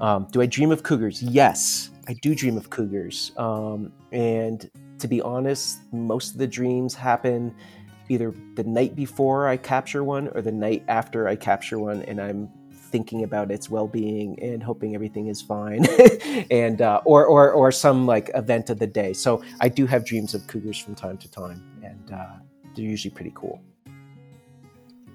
Um, do I dream of cougars? Yes, I do dream of cougars. Um, and to be honest, most of the dreams happen either the night before I capture one or the night after I capture one, and I'm thinking about its well-being and hoping everything is fine, and uh, or, or or some like event of the day. So I do have dreams of cougars from time to time, and uh, they're usually pretty cool.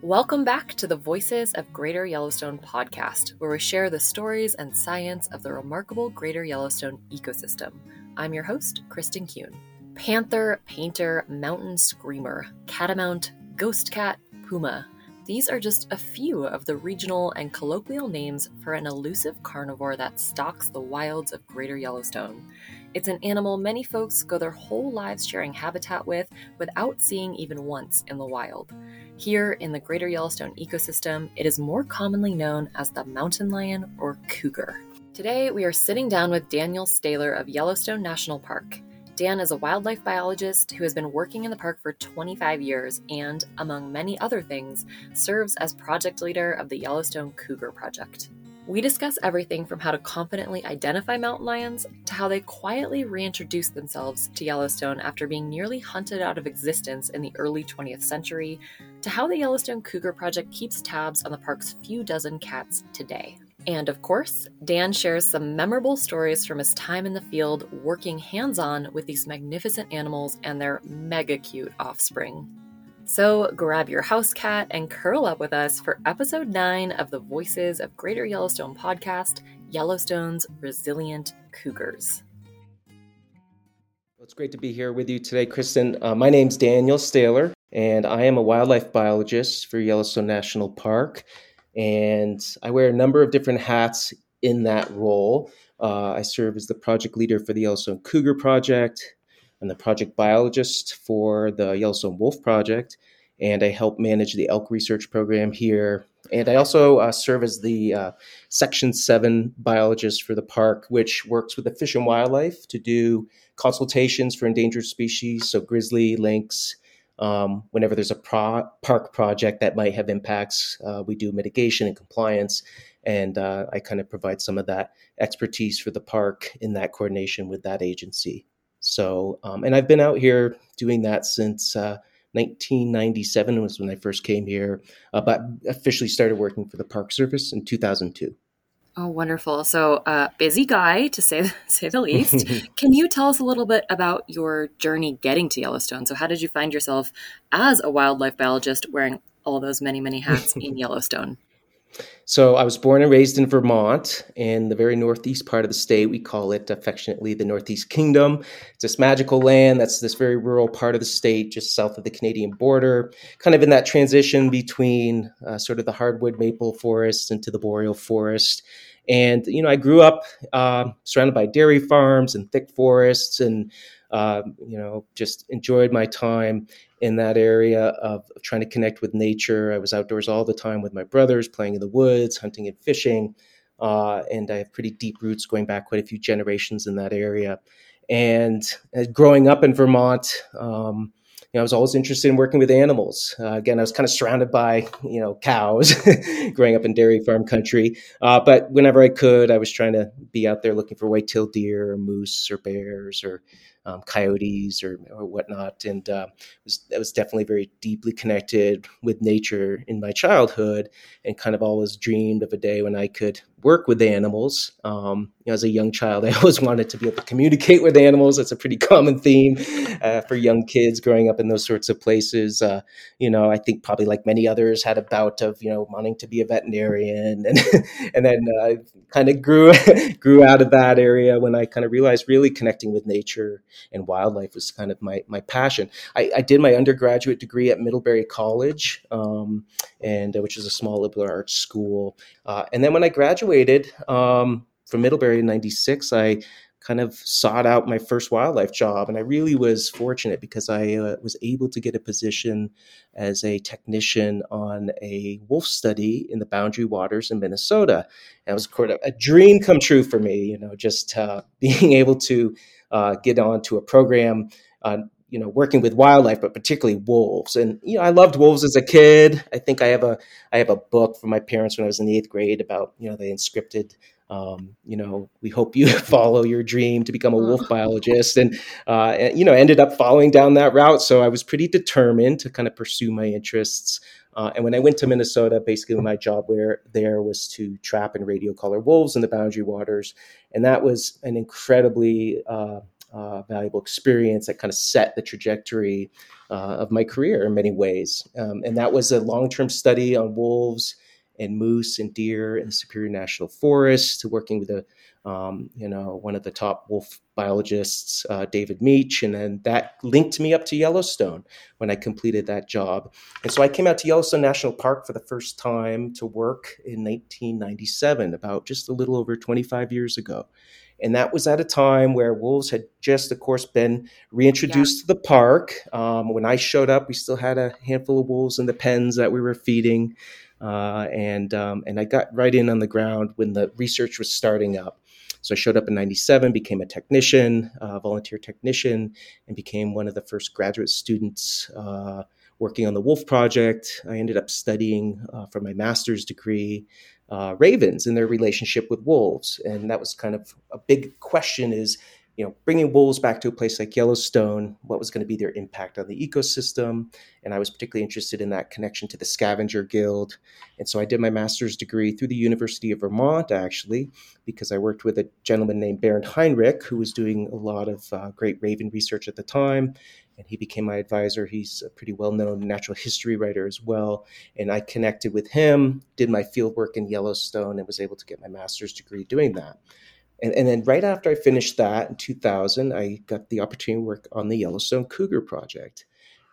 Welcome back to the Voices of Greater Yellowstone podcast, where we share the stories and science of the remarkable Greater Yellowstone ecosystem. I'm your host, Kristen Kuhn. Panther, painter, mountain screamer, catamount, ghost cat, puma. These are just a few of the regional and colloquial names for an elusive carnivore that stalks the wilds of Greater Yellowstone. It's an animal many folks go their whole lives sharing habitat with without seeing even once in the wild. Here in the Greater Yellowstone ecosystem, it is more commonly known as the mountain lion or cougar. Today, we are sitting down with Daniel Stahler of Yellowstone National Park. Dan is a wildlife biologist who has been working in the park for 25 years and, among many other things, serves as project leader of the Yellowstone Cougar Project. We discuss everything from how to confidently identify mountain lions to how they quietly reintroduce themselves to Yellowstone after being nearly hunted out of existence in the early 20th century, to how the Yellowstone Cougar Project keeps tabs on the park's few dozen cats today. And of course, Dan shares some memorable stories from his time in the field working hands on with these magnificent animals and their mega cute offspring. So grab your house cat and curl up with us for episode 9 of the Voices of Greater Yellowstone podcast Yellowstone's Resilient Cougars. It's great to be here with you today, Kristen. Uh, my name's Daniel Stahler, and I am a wildlife biologist for Yellowstone National Park. And I wear a number of different hats in that role. Uh, I serve as the project leader for the Yellowstone Cougar Project, I'm the project biologist for the Yellowstone Wolf Project, and I help manage the elk research program here. And I also uh, serve as the uh, Section 7 biologist for the park, which works with the Fish and Wildlife to do consultations for endangered species, so grizzly, lynx. Um, whenever there's a pro- park project that might have impacts, uh, we do mitigation and compliance. And uh, I kind of provide some of that expertise for the park in that coordination with that agency. So, um, and I've been out here doing that since uh, 1997 was when I first came here, uh, but officially started working for the Park Service in 2002. Oh, wonderful! So, uh, busy guy to say say the least. Can you tell us a little bit about your journey getting to Yellowstone? So, how did you find yourself as a wildlife biologist wearing all those many many hats in Yellowstone? So I was born and raised in Vermont, in the very northeast part of the state. We call it affectionately the Northeast Kingdom. It's this magical land that's this very rural part of the state, just south of the Canadian border, kind of in that transition between uh, sort of the hardwood maple forest into the boreal forest. And you know, I grew up uh, surrounded by dairy farms and thick forests, and uh, you know, just enjoyed my time in that area of trying to connect with nature. I was outdoors all the time with my brothers, playing in the woods, hunting and fishing. Uh, and I have pretty deep roots going back quite a few generations in that area. And uh, growing up in Vermont, um, you know, I was always interested in working with animals. Uh, again, I was kind of surrounded by, you know, cows growing up in dairy farm country. Uh, but whenever I could, I was trying to be out there looking for white-tailed deer or moose or bears or um, coyotes or, or whatnot. And uh, was, I was definitely very deeply connected with nature in my childhood and kind of always dreamed of a day when I could work with animals. Um, you know, as a young child, I always wanted to be able to communicate with animals. That's a pretty common theme uh, for young kids growing up in those sorts of places. Uh, you know, I think probably like many others had a bout of you know wanting to be a veterinarian, and and then uh, kind of grew grew out of that area when I kind of realized really connecting with nature and wildlife was kind of my my passion. I, I did my undergraduate degree at Middlebury College, um, and uh, which is a small liberal arts school. Uh, and then when I graduated um, from Middlebury in '96, I kind of sought out my first wildlife job. And I really was fortunate because I uh, was able to get a position as a technician on a wolf study in the Boundary Waters in Minnesota. And it was sort of a dream come true for me, you know, just uh, being able to uh, get onto a program. Uh, you know, working with wildlife, but particularly wolves. And you know, I loved wolves as a kid. I think I have a I have a book from my parents when I was in the eighth grade about you know they inscripted um, you know, we hope you follow your dream to become a wolf biologist. And, uh, and, you know, ended up following down that route. So I was pretty determined to kind of pursue my interests. Uh, and when I went to Minnesota, basically my job where there was to trap and radio collar wolves in the boundary waters, and that was an incredibly uh, uh, valuable experience that kind of set the trajectory uh, of my career in many ways. Um, and that was a long term study on wolves and moose and deer in the Superior National Forest, to working with a um, you know one of the top wolf biologists, uh, David Mech, and then that linked me up to Yellowstone when I completed that job. And so I came out to Yellowstone National Park for the first time to work in 1997, about just a little over 25 years ago. And that was at a time where wolves had just, of course, been reintroduced yeah. to the park. Um, when I showed up, we still had a handful of wolves in the pens that we were feeding. Uh, and um, and I got right in on the ground when the research was starting up. So I showed up in '97, became a technician, uh, volunteer technician, and became one of the first graduate students uh, working on the Wolf Project. I ended up studying uh, for my master's degree uh, ravens and their relationship with wolves, and that was kind of a big question: is you know, bringing wolves back to a place like Yellowstone, what was going to be their impact on the ecosystem? And I was particularly interested in that connection to the Scavenger Guild. And so I did my master's degree through the University of Vermont, actually, because I worked with a gentleman named Bernd Heinrich, who was doing a lot of uh, great raven research at the time. And he became my advisor. He's a pretty well known natural history writer as well. And I connected with him, did my field work in Yellowstone, and was able to get my master's degree doing that. And, and then right after I finished that in 2000, I got the opportunity to work on the Yellowstone Cougar Project.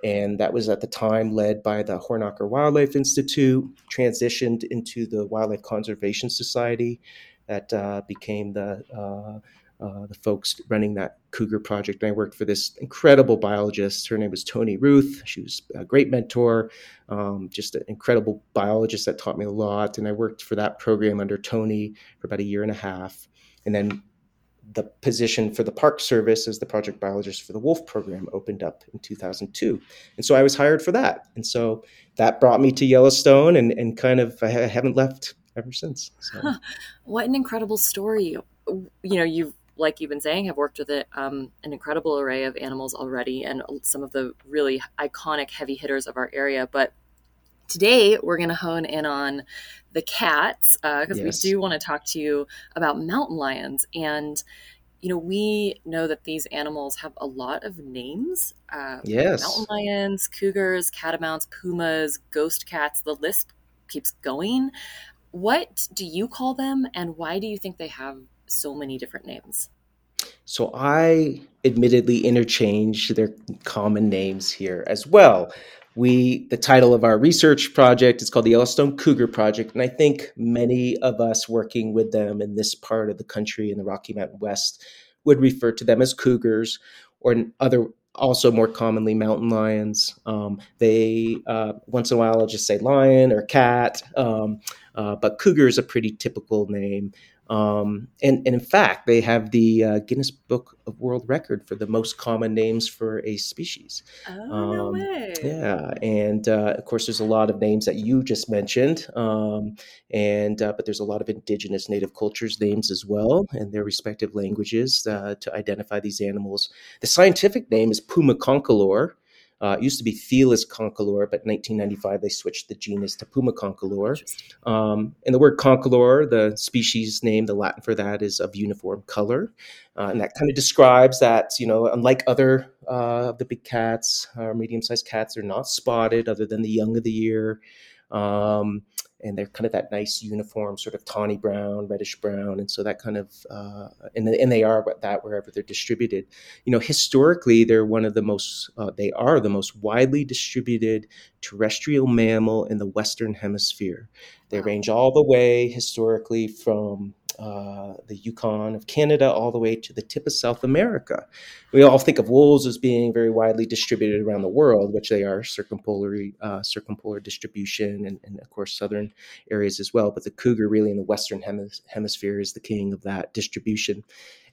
And that was at the time led by the Hornocker Wildlife Institute, transitioned into the Wildlife Conservation Society that uh, became the uh, uh, the folks running that cougar project. And I worked for this incredible biologist. Her name was Toni Ruth. She was a great mentor, um, just an incredible biologist that taught me a lot. And I worked for that program under Toni for about a year and a half. And then the position for the Park Service as the project biologist for the Wolf program opened up in 2002. And so I was hired for that. And so that brought me to Yellowstone and, and kind of I haven't left ever since. So. Huh. What an incredible story. You know, you've like you've been saying, have worked with it, um, an incredible array of animals already and some of the really iconic heavy hitters of our area. But today we're going to hone in on the cats because uh, yes. we do want to talk to you about mountain lions and you know we know that these animals have a lot of names uh, yes mountain lions cougars catamounts pumas ghost cats the list keeps going what do you call them and why do you think they have so many different names so I admittedly interchange their common names here as well we the title of our research project is called the Yellowstone Cougar Project, and I think many of us working with them in this part of the country in the Rocky Mountain West would refer to them as cougars, or other also more commonly mountain lions. Um, they uh, once in a while I'll just say lion or cat, um, uh, but cougar is a pretty typical name. Um, and, and, in fact, they have the uh, Guinness Book of World Record for the most common names for a species. Oh, um, no way. Yeah. And uh, of course, there's a lot of names that you just mentioned. Um, and uh, But there's a lot of indigenous native cultures names as well, and their respective languages uh, to identify these animals. The scientific name is Puma concolor. Uh, it used to be Felis concolor, but 1995 they switched the genus to Puma concolor. Um, and the word concolor, the species name, the Latin for that is of uniform color. Uh, and that kind of describes that, you know, unlike other uh, of the big cats or medium sized cats, they're not spotted other than the young of the year. Um, and they're kind of that nice uniform sort of tawny brown reddish brown and so that kind of uh, and, and they are that wherever they're distributed. You know historically they're one of the most uh, they are the most widely distributed terrestrial mammal in the western hemisphere. They range all the way historically from uh, the Yukon of Canada all the way to the tip of South America. We all think of wolves as being very widely distributed around the world, which they are circumpolar, uh, circumpolar distribution, and, and, of course southern areas as well. But the cougar, really in the western hemis- hemisphere, is the king of that distribution.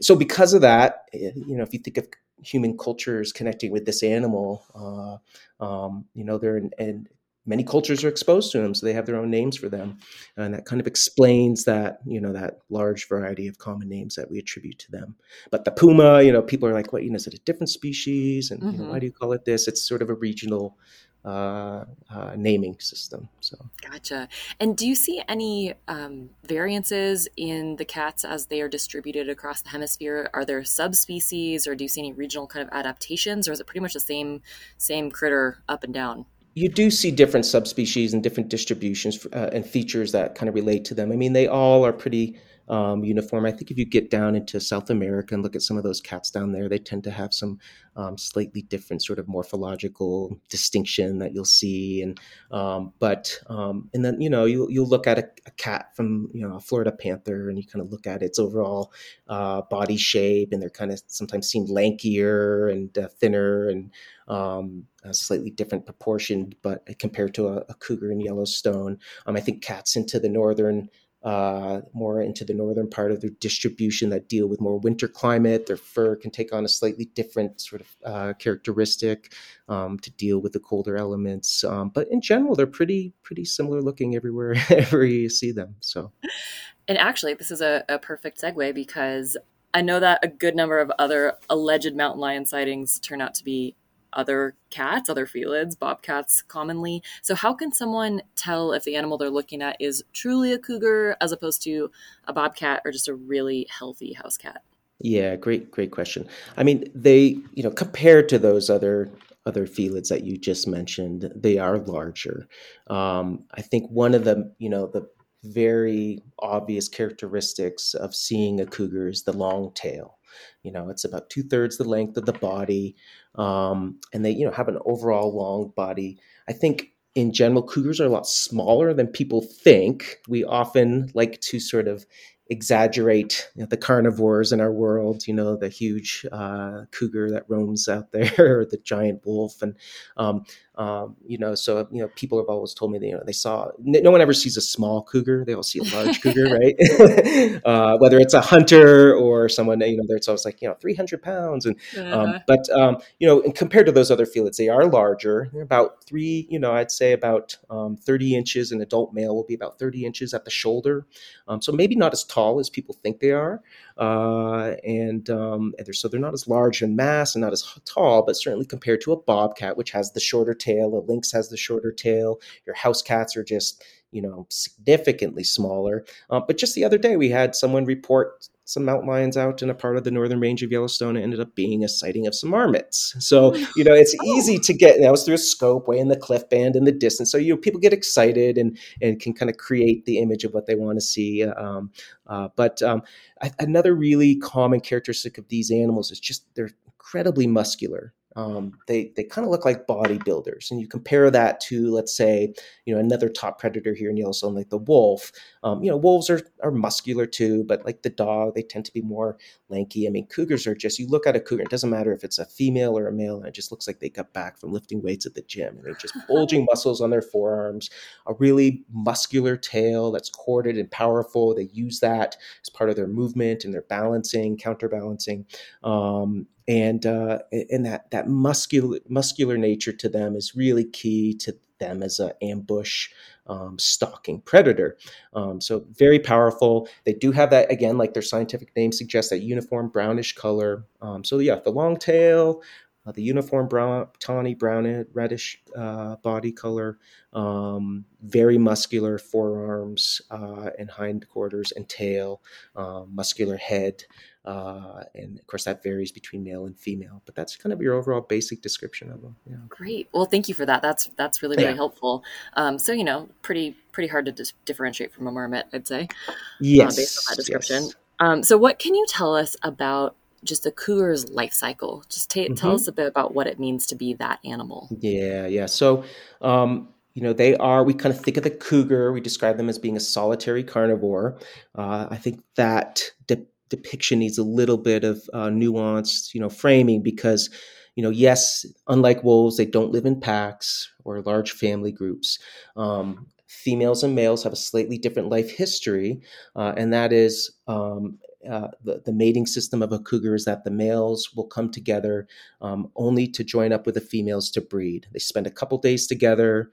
So, because of that, eh, you know, if you think of human cultures connecting with this animal, uh, um, you know, they're in, in many cultures are exposed to them, so they have their own names for them, and that kind of explains that you know that large variety of common names that we attribute to them. But the puma, you know, people are like, "What? You know, is it a different species? And mm-hmm. you know, why mm-hmm. do you call it this?" It's sort of a regional uh, uh, naming system. So, gotcha. And do you see any um, variances in the cats as they are distributed across the hemisphere? Are there subspecies, or do you see any regional kind of adaptations, or is it pretty much the same same critter up and down? You do see different subspecies and different distributions uh, and features that kind of relate to them. I mean, they all are pretty um, uniform. I think if you get down into South America and look at some of those cats down there, they tend to have some um, slightly different sort of morphological distinction that you'll see. And um, but um, and then you know you you'll look at a, a, cat from you know a Florida panther and you kind of look at its overall uh, body shape and they're kind of sometimes seem lankier and uh, thinner and um, slightly different proportioned, but compared to a, a cougar in Yellowstone, um, I think cats into the northern uh, more into the northern part of their distribution that deal with more winter climate. Their fur can take on a slightly different sort of uh, characteristic um, to deal with the colder elements. Um, but in general, they're pretty pretty similar looking everywhere ever you see them. So, and actually, this is a, a perfect segue because I know that a good number of other alleged mountain lion sightings turn out to be other cats, other felids, bobcats commonly. So, how can someone tell if the animal they're looking at is truly a cougar as opposed to a bobcat or just a really healthy house cat? Yeah, great, great question. I mean, they, you know, compared to those other other felids that you just mentioned, they are larger. Um, I think one of the, you know, the very obvious characteristics of seeing a cougar is the long tail. You know, it's about two thirds the length of the body, um, and they you know have an overall long body. I think in general, cougars are a lot smaller than people think. We often like to sort of exaggerate you know, the carnivores in our world, you know, the huge uh, cougar that roams out there, or the giant wolf. And um, um, you know, so you know, people have always told me that you know they saw. No one ever sees a small cougar; they all see a large cougar, right? uh, whether it's a hunter or someone, you know, it's always like you know, three hundred pounds. And um, uh-huh. um, but um, you know, compared to those other felids, they are larger. They're about three. You know, I'd say about um, thirty inches. An adult male will be about thirty inches at the shoulder, um, so maybe not as tall as people think they are. Uh, and, and they're, so they're not as large in mass and not as tall, but certainly compared to a bobcat, which has the shorter tail. A lynx has the shorter tail. Your house cats are just, you know, significantly smaller. Uh, but just the other day, we had someone report some mountain lions out in a part of the northern range of Yellowstone. It ended up being a sighting of some marmots. So, you know, it's oh. easy to get, that was through a scope way in the cliff band in the distance. So, you know, people get excited and, and can kind of create the image of what they want to see. Um, uh, but um, I, another really common characteristic of these animals is just they're incredibly muscular. Um, they they kind of look like bodybuilders, and you compare that to let's say you know another top predator here in Yellowstone, like the wolf. Um, you know, wolves are are muscular too, but like the dog, they tend to be more lanky. I mean, cougars are just you look at a cougar, it doesn't matter if it's a female or a male, and it just looks like they got back from lifting weights at the gym, and they're just bulging muscles on their forearms, a really muscular tail that's corded and powerful. They use that as part of their movement and their balancing, counterbalancing. Um, and uh, and that that muscular muscular nature to them is really key to them as an ambush um, stalking predator. Um, so very powerful. They do have that again, like their scientific name suggests, that uniform brownish color. Um, so yeah, the long tail, uh, the uniform brown, tawny brown reddish uh, body color, um, very muscular forearms uh, and hindquarters and tail, um, muscular head. Uh, and of course, that varies between male and female, but that's kind of your overall basic description of them. Yeah. Great. Well, thank you for that. That's that's really really yeah. helpful. Um, so you know, pretty pretty hard to dis- differentiate from a marmot, I'd say. Yes. Uh, based on that description. Yes. Um, so, what can you tell us about just a cougar's life cycle? Just t- mm-hmm. tell us a bit about what it means to be that animal. Yeah, yeah. So, um, you know, they are, we kind of think of the cougar, we describe them as being a solitary carnivore. Uh, I think that de- depiction needs a little bit of uh, nuanced, you know, framing because, you know, yes, unlike wolves, they don't live in packs or large family groups. Um, females and males have a slightly different life history, uh, and that is um, uh, the, the mating system of a cougar is that the males will come together um, only to join up with the females to breed. They spend a couple days together,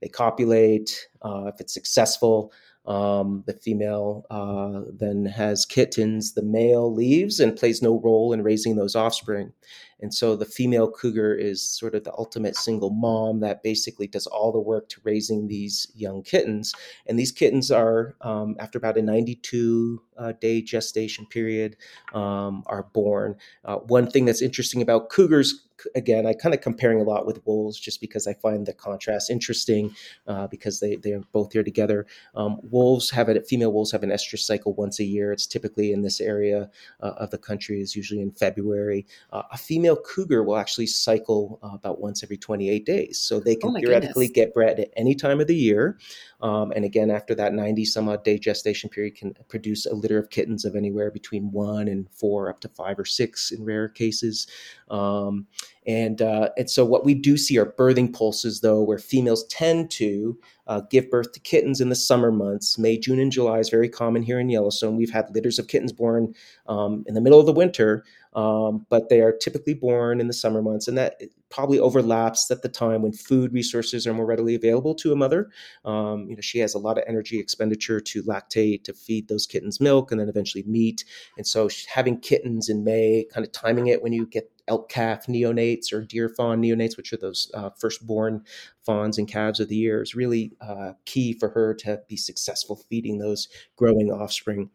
they copulate. Uh, if it's successful, um, the female uh, then has kittens. The male leaves and plays no role in raising those offspring. And so the female cougar is sort of the ultimate single mom that basically does all the work to raising these young kittens. And these kittens are, um, after about a 92 uh, day gestation period, um, are born. Uh, one thing that's interesting about cougars again, I kind of comparing a lot with wolves just because I find the contrast interesting uh, because they they're both here together. Um, wolves have a female wolves have an estrus cycle once a year. It's typically in this area uh, of the country is usually in February. Uh, a female cougar will actually cycle uh, about once every 28 days, so they can oh theoretically goodness. get bred at any time of the year. Um, and again, after that 90 some odd day gestation period, can produce a litter of kittens of anywhere between one and four, up to five or six in rare cases. Um, and uh, and so what we do see are birthing pulses, though, where females tend to uh, give birth to kittens in the summer months. May, June, and July is very common here in Yellowstone. We've had litters of kittens born um, in the middle of the winter, um, but they are typically born in the summer months, and that probably overlaps at the time when food resources are more readily available to a mother. Um, you know, she has a lot of energy expenditure to lactate, to feed those kittens milk, and then eventually meat. And so, having kittens in May, kind of timing it when you get elk calf neonates or deer fawn neonates, which are those uh, firstborn fawns and calves of the year, is really uh, key for her to be successful feeding those growing offspring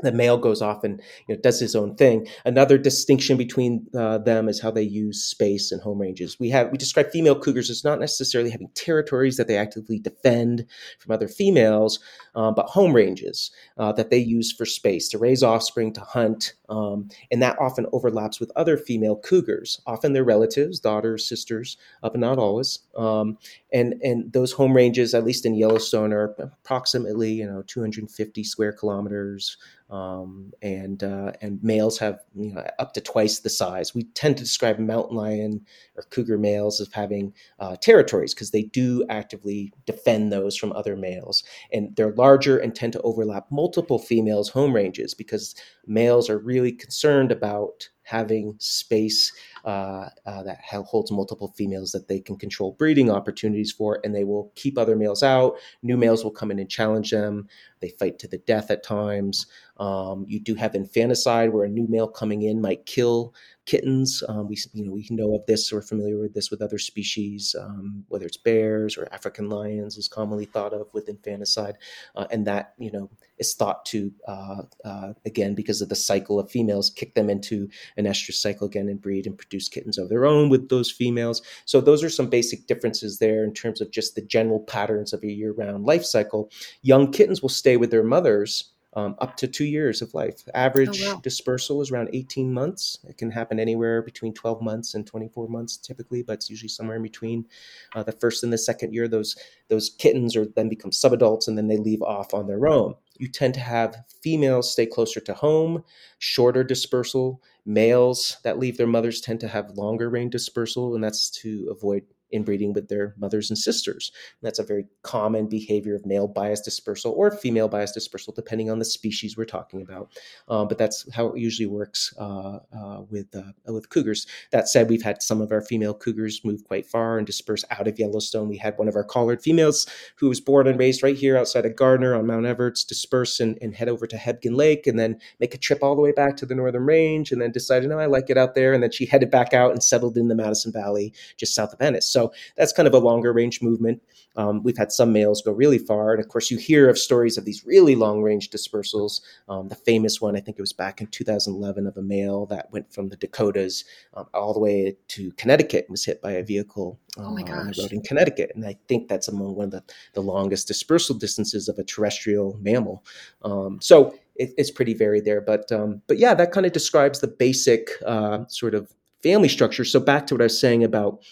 the male goes off and you know, does his own thing. Another distinction between uh, them is how they use space and home ranges. We have we describe female cougars as not necessarily having territories that they actively defend from other females, um, but home ranges uh, that they use for space to raise offspring, to hunt, um, and that often overlaps with other female cougars. Often their relatives, daughters, sisters, uh, but not always. Um, and and those home ranges, at least in Yellowstone, are approximately you know 250 square kilometers um, and uh, and males have you know up to twice the size. We tend to describe mountain lion or cougar males as having uh, territories because they do actively defend those from other males, and they're larger and tend to overlap multiple females' home ranges because males are really concerned about having space uh, uh, that holds multiple females that they can control breeding opportunities for, and they will keep other males out. New males will come in and challenge them. They fight to the death at times. Um, you do have infanticide, where a new male coming in might kill kittens. Um, we you know we know of this. We're familiar with this with other species, um, whether it's bears or African lions, is commonly thought of with infanticide, uh, and that you know is thought to uh, uh, again because of the cycle of females kick them into an estrus cycle again and breed and produce kittens of their own with those females. So those are some basic differences there in terms of just the general patterns of a year-round life cycle. Young kittens will stay with their mothers um, up to two years of life. Average oh, wow. dispersal is around 18 months. It can happen anywhere between 12 months and 24 months typically, but it's usually somewhere in between uh, the first and the second year. Those those kittens are then become subadults and then they leave off on their own. You tend to have females stay closer to home, shorter dispersal. Males that leave their mothers tend to have longer range dispersal, and that's to avoid inbreeding with their mothers and sisters. And that's a very common behavior of male bias dispersal or female bias dispersal, depending on the species we're talking about. Um, but that's how it usually works uh, uh, with uh, with cougars. That said, we've had some of our female cougars move quite far and disperse out of Yellowstone. We had one of our collared females who was born and raised right here outside of Gardiner on Mount Everts disperse and, and head over to Hebgen Lake and then make a trip all the way back to the Northern Range and then decided, no, I like it out there. And then she headed back out and settled in the Madison Valley just south of Ennis. So so that's kind of a longer range movement. Um, we've had some males go really far. And of course, you hear of stories of these really long range dispersals. Um, the famous one, I think it was back in 2011, of a male that went from the Dakotas um, all the way to Connecticut and was hit by a vehicle uh, oh on the road in Connecticut. And I think that's among one of the, the longest dispersal distances of a terrestrial mammal. Um, so it, it's pretty varied there. But, um, but yeah, that kind of describes the basic uh, sort of family structure. So back to what I was saying about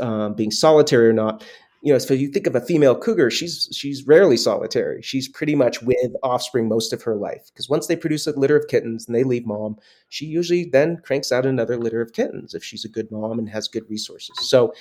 um, being solitary or not you know so if you think of a female cougar she's she's rarely solitary she's pretty much with offspring most of her life because once they produce a litter of kittens and they leave mom she usually then cranks out another litter of kittens if she's a good mom and has good resources so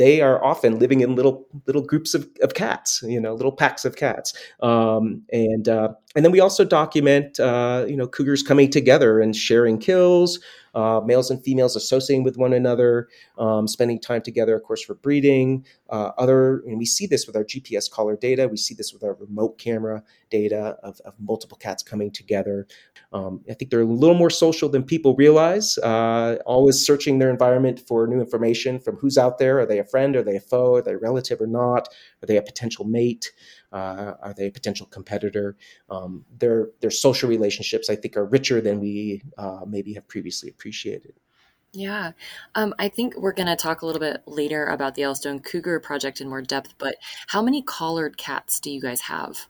they are often living in little little groups of, of cats, you know, little packs of cats. Um, and uh, and then we also document, uh, you know, cougars coming together and sharing kills, uh, males and females associating with one another, um, spending time together, of course, for breeding. Uh, other, and we see this with our GPS collar data. We see this with our remote camera data of, of multiple cats coming together. Um, I think they're a little more social than people realize. Uh, always searching their environment for new information from who's out there. Are they a friend? Are they a foe? Are they a relative or not? Are they a potential mate? Uh, are they a potential competitor? Um, their their social relationships, I think, are richer than we uh, maybe have previously appreciated. Yeah. Um, I think we're going to talk a little bit later about the Yellowstone Cougar Project in more depth, but how many collared cats do you guys have?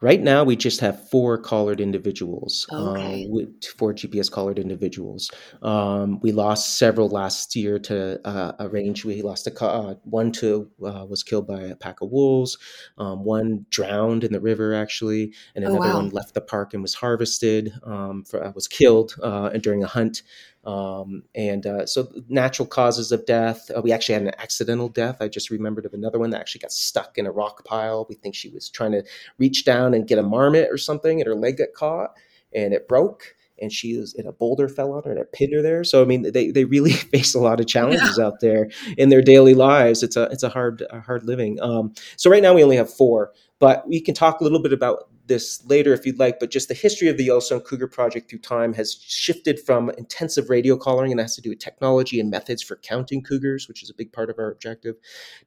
Right now, we just have four collared individuals, Okay. uh, with four GPS collared individuals. Um, we lost several last year to uh, a range. We lost a uh, one to uh, was killed by a pack of wolves. Um, one drowned in the river actually, and Oh, another wow. one left the park and was harvested. Um, for, uh, was killed uh, during a hunt. Um, and uh, so, natural causes of death. Uh, we actually had an accidental death. I just remembered of another one that actually got stuck in a rock pile. We think she was trying to reach down and get a marmot or something, and her leg got caught and it broke. And she was in a boulder fell on her and it pinned her there. So I mean, they, they really face a lot of Yeah. challenges out there in their daily lives. It's a it's a hard a hard living. Um, so right now we only have four, but we can talk a little bit about this later if you'd like. But just the history of the Yellowstone Cougar Project through time has shifted from intensive radio collaring, and that has to do with technology and methods for counting cougars, which is a big part of our objective,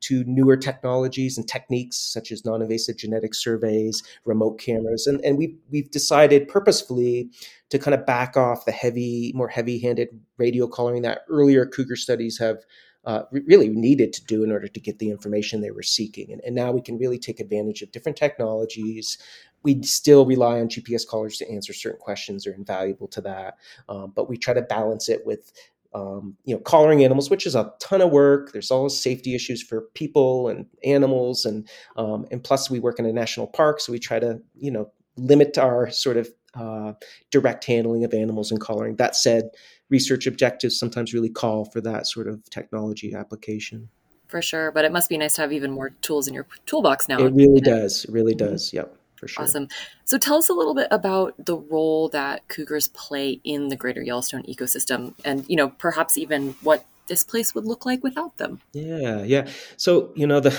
to newer technologies and techniques such as non-invasive genetic surveys, remote cameras, and and we we've decided purposefully to kind of back off the heavy, more heavy-handed radio collaring that earlier cougar studies have uh, really needed to do in order to get the information they were seeking. And, and now we can really take advantage of different technologies. We still rely on GPS collars to answer certain questions; are invaluable to that. Um, but we try to balance it with um, you know, collaring animals, which is a ton of work. There's always safety issues for people and animals, and um, and plus we work in a national park, so we try to you know limit our sort of uh, direct handling of animals and collaring. That said, research objectives sometimes really call for that sort of technology application. For sure. But it must be nice to have even more tools in your toolbox now. It really does. It really does. Yep, for sure. Awesome. So tell us a little bit about the role that cougars play in the greater Yellowstone ecosystem and, you know, perhaps even what this place would look like without them. Yeah, yeah. So you know the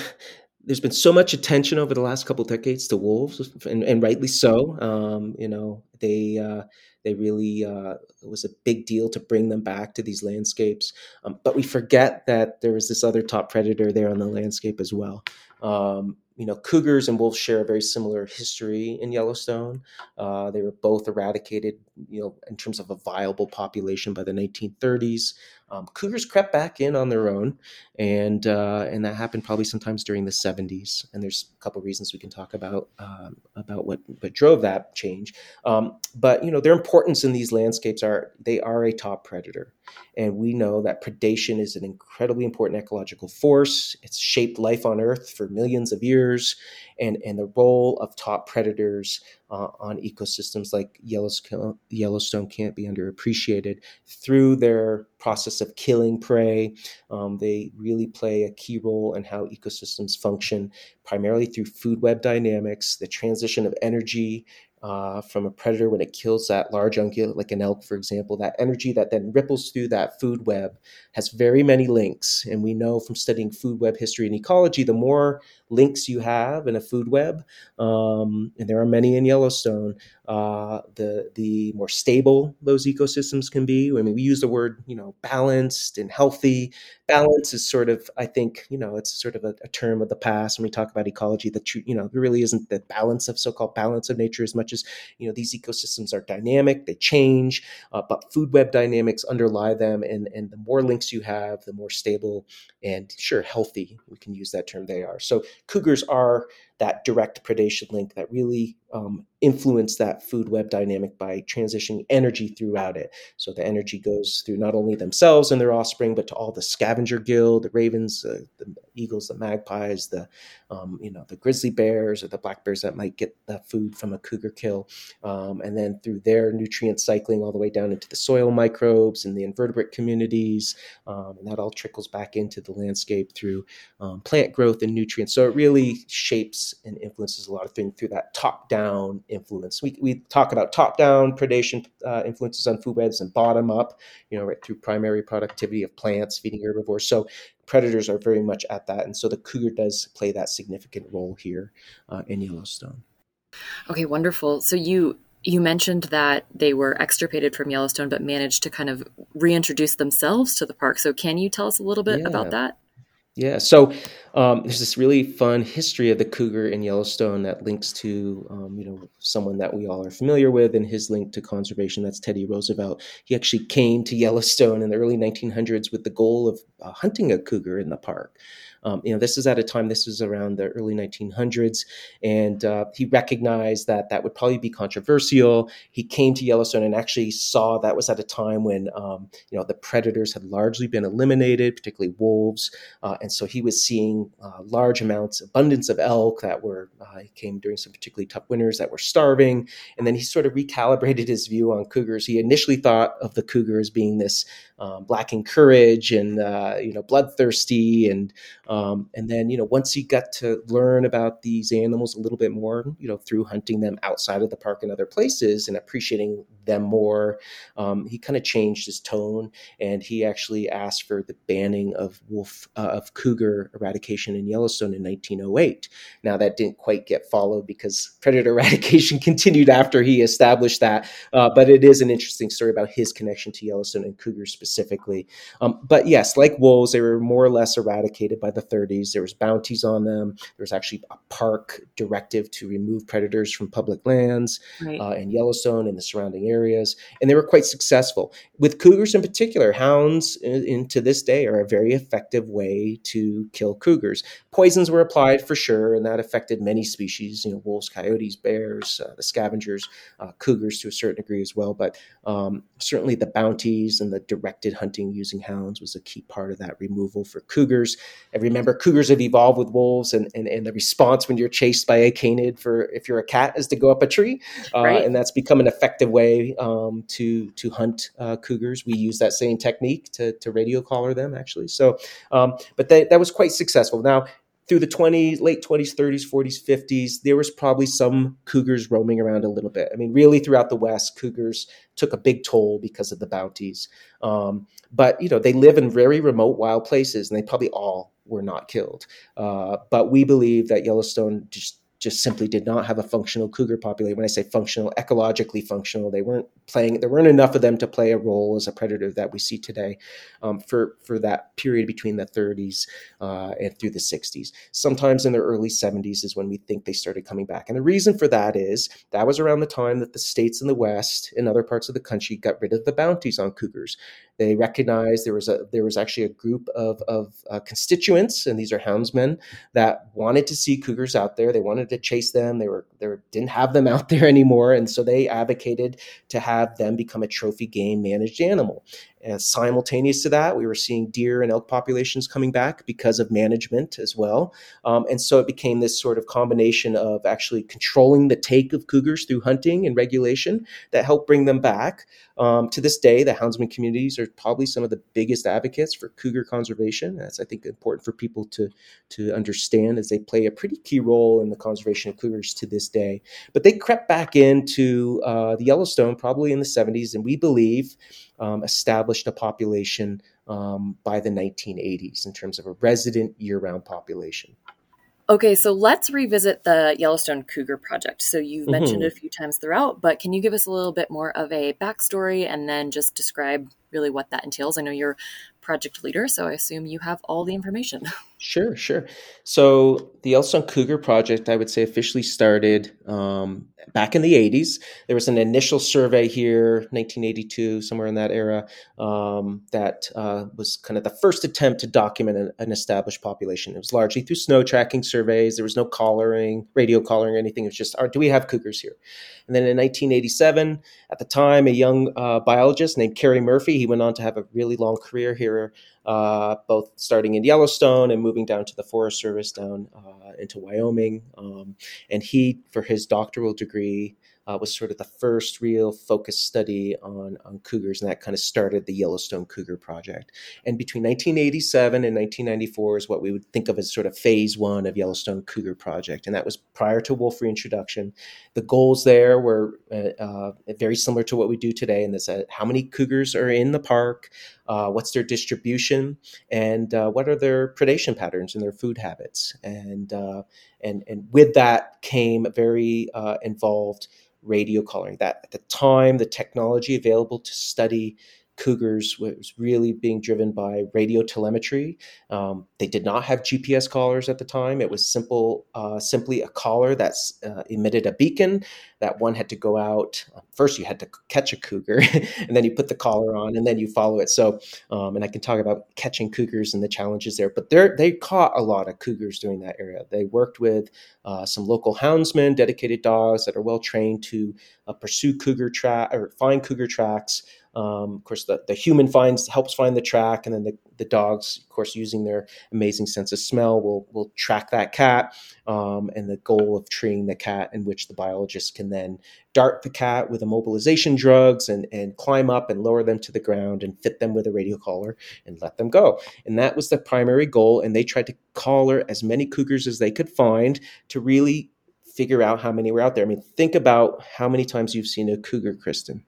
there's been so much attention over the last couple decades to wolves, and, and rightly so. Um, you know they uh, they really uh, it was a big deal to bring them back to these landscapes, um, but we forget that there was this other top predator there on the landscape as well. Um, you know, cougars and wolves share a very similar history in Yellowstone. Uh, they were both eradicated, you know, in terms of a viable population by the 1930s. Um, cougars crept back in on their own, and uh, and that happened probably sometimes during the 70s. And there's a couple reasons we can talk about um, about what what drove that change. Um, but you know, their importance in these landscapes are they are a top predator, and we know that predation is an incredibly important ecological force. It's shaped life on Earth for millions of years, and and the role of top predators uh, on ecosystems like Yellowstone, Yellowstone can't be underappreciated through their process of killing prey. Um, they really play a key role in how ecosystems function, primarily through food web dynamics, the transition of energy. Uh, from a predator when it kills that large ungulate, like an elk, for example, that energy that then ripples through that food web has very many links. And we know from studying food web history and ecology, the more links you have in a food web, um, and there are many in Yellowstone, uh, the the more stable those ecosystems can be. I mean, we use the word you know balanced and healthy. Balance is sort of, I think, you know, it's sort of a, a term of the past when we talk about ecology. That you know, there really isn't the balance of so-called balance of nature as much as you know these ecosystems are dynamic, they change, uh, but food web dynamics underlie them, and and the more links you have, the more stable and sure healthy we can use that term they are. So cougars are that direct predation link that really um, influence that food web dynamic by transitioning energy throughout it. So the energy goes through not only themselves and their offspring, but to all the scavenger guild, the ravens, uh, the eagles, the magpies, the um, you know the grizzly bears or the black bears that might get the food from a cougar kill, um, and then through their nutrient cycling all the way down into the soil microbes and the invertebrate communities, um, and that all trickles back into the landscape through um, plant growth and nutrients. So it really shapes and influences a lot of things through that top down influence. We, we talk about top down predation uh, influences on food webs and bottom up, you know, right through primary productivity of plants feeding herbivores. So predators are very much at that. And so the cougar does play that significant role here uh, in Yellowstone. Okay, wonderful. So you you mentioned that they were extirpated from Yellowstone but managed to kind of reintroduce themselves to the park. So can you tell us a little bit yeah. about that? Yeah, so um, there's this really fun history of the cougar in Yellowstone that links to, um, you know, someone that we all are familiar with, and his link to conservation. That's Teddy Roosevelt. He actually came to Yellowstone in the early 1900s with the goal of uh, hunting a cougar in the park. Um, you know, this is at a time, this was around the early 1900s, and uh, he recognized that that would probably be controversial. He came to Yellowstone and actually saw that was at a time when, um, you know, the predators had largely been eliminated, particularly wolves, uh, and so he was seeing uh, large amounts, abundance of elk that were uh, came during some particularly tough winters that were starving, and then he sort of recalibrated his view on cougars. He initially thought of the cougar as being this um, lacking courage and uh, you know bloodthirsty and um, and then you know once he got to learn about these animals a little bit more you know through hunting them outside of the park and other places and appreciating them more um, he kind of changed his tone and he actually asked for the banning of wolf uh, of cougar eradication in Yellowstone in 1908 now that didn't quite get followed because predator eradication continued after he established that uh, but it is an interesting story about his connection to Yellowstone and cougars specifically specifically. Um, but yes, like wolves, they were more or less eradicated by the 30s. There was bounties on them. There was actually a park directive to remove predators from public lands right. uh, and Yellowstone and the surrounding areas, and they were quite successful. With cougars in particular, hounds in, in to this day are a very effective way to kill cougars. Poisons were applied for sure, and that affected many species. You know, wolves, coyotes, bears, uh, the scavengers, uh, cougars to a certain degree as well. But um, certainly the bounties and the direct directed hunting using hounds was a key part of that removal for cougars. And remember, cougars have evolved with wolves, and, and, and the response when you're chased by a canid for if you're a cat is to go up a tree, uh, right. and that's become an effective way um, to to hunt uh, cougars. We use that same technique to to radio collar them actually. So, um, but that that was quite successful. Now through the 20s, late 20s, 30s, 40s, 50s, there was probably some cougars roaming around a little bit. I mean, really throughout the West, cougars took a big toll because of the bounties. Um, but, you know, they live in very remote wild places and they probably all were not killed. Uh, but we believe that Yellowstone just just simply did not have a functional cougar population. When I say functional, ecologically functional, they weren't playing. There weren't enough of them to play a role as a predator that we see today um, for for that period between the 30s uh, and through the 60s. Sometimes in the early 70s is when we think they started coming back, and the reason for that is that was around the time that the states in the West and other parts of the country got rid of the bounties on cougars. They recognized there was a there was actually a group of of uh, constituents, and these are houndsmen that wanted to see cougars out there. They wanted to chase them. They were they didn't have them out there anymore, and so they advocated to have them become a trophy game managed animal. And simultaneous to that, we were seeing deer and elk populations coming back because of management as well. Um, and so it became this sort of combination of actually controlling the take of cougars through hunting and regulation that helped bring them back. Um, to this day, the houndsman communities are probably some of the biggest advocates for cougar conservation. That's, I think, important for people to, to understand as they play a pretty key role in the conservation of cougars to this day. But they crept back into uh, the Yellowstone probably in the 70s, and we believe um, established a population um, by the 1980s in terms of a resident year round population. Okay, so let's revisit the Yellowstone Cougar Project. So you've mentioned mm-hmm. it a few times throughout, but can you give us a little bit more of a backstory and then just describe really what that entails? I know you're project leader, so I assume you have all the information. Sure, sure. So the Yellowstone Cougar Project, I would say, officially started um, back in the 80s. There was an initial survey here, 1982, somewhere in that era, um, that uh, was kind of the first attempt to document an, an, established population. It was largely through snow tracking surveys. There was no collaring, radio collaring, or anything. It was just, do we have cougars here? And then in 1987, at the time, a young uh, biologist named Kerry Murphy, he went on to have a really long career here uh, both starting in Yellowstone and moving down to the Forest Service down uh, into Wyoming. Um, and he, for his doctoral degree, uh, was sort of the first real focused study on, on cougars, and that kind of started the Yellowstone Cougar Project. And between 1987 and 1994 is what we would think of as sort of phase one of Yellowstone Cougar Project, and that was prior to wolf reintroduction. The goals there were uh, uh, very similar to what we do today, and that's uh, how many cougars are in the park, uh, what's their distribution, and uh, what are their predation patterns and their food habits. And uh, and and with that came very uh, involved radio collaring. That at the time, the technology available to study Cougars was really being driven by radio telemetry. Um, they did not have GPS collars at the time. It was simple, uh, simply a collar that uh, emitted a beacon. That one had to go out. First, you had to catch a cougar, and then you put the collar on, and then you follow it. So, um, and I can talk about catching cougars and the challenges there. But they caught a lot of cougars during that era. They worked with uh, some local houndsmen, dedicated dogs that are well trained to uh, pursue cougar track or find cougar tracks. Um, of course, the, the human finds helps find the track, and then the, the dogs, of course, using their amazing sense of smell, will will track that cat. Um, and the goal of treeing the cat, in which the biologist can then dart the cat with immobilization drugs and and climb up and lower them to the ground and fit them with a radio collar and let them go. And that was the primary goal. And they tried to collar as many cougars as they could find to really figure out how many were out there. I mean, think about how many times you've seen a cougar, Kristen,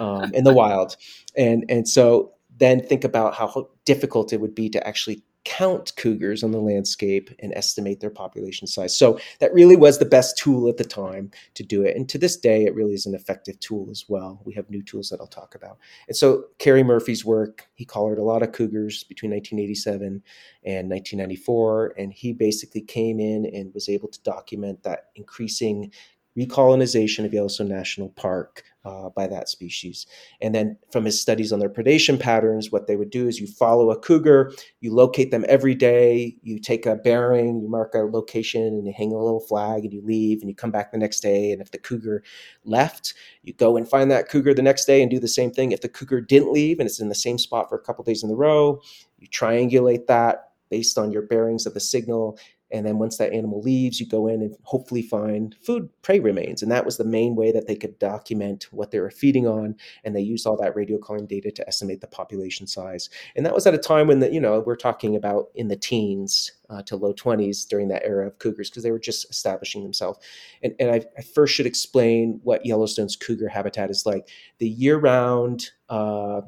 um, in the wild, and and so then think about how difficult it would be to actually count cougars on the landscape and estimate their population size. So that really was the best tool at the time to do it. And to this day, it really is an effective tool as well. We have new tools that I'll talk about. And so Kerry Murphy's work, he collared a lot of cougars between 1987 and 1994. And he basically came in and was able to document that increasing recolonization of Yellowstone National Park uh, by that species. And then from his studies on their predation patterns, what they would do is you follow a cougar, you locate them every day, you take a bearing, you mark a location, and you hang a little flag, and you leave, and you come back the next day. And if the cougar left, you go and find that cougar the next day and do the same thing. If the cougar didn't leave and it's in the same spot for a couple days in a row, you triangulate that based on your bearings of the signal and then once that animal leaves, you go in and hopefully find food prey remains. And that was the main way that they could document what they were feeding on. And they used all that radio calling data to estimate the population size. And that was at a time when the, you know, we're talking about in the teens uh, to low 20s during that era of cougars because they were just establishing themselves. And, and I, I, first should explain what Yellowstone's cougar habitat is like. The year round uh,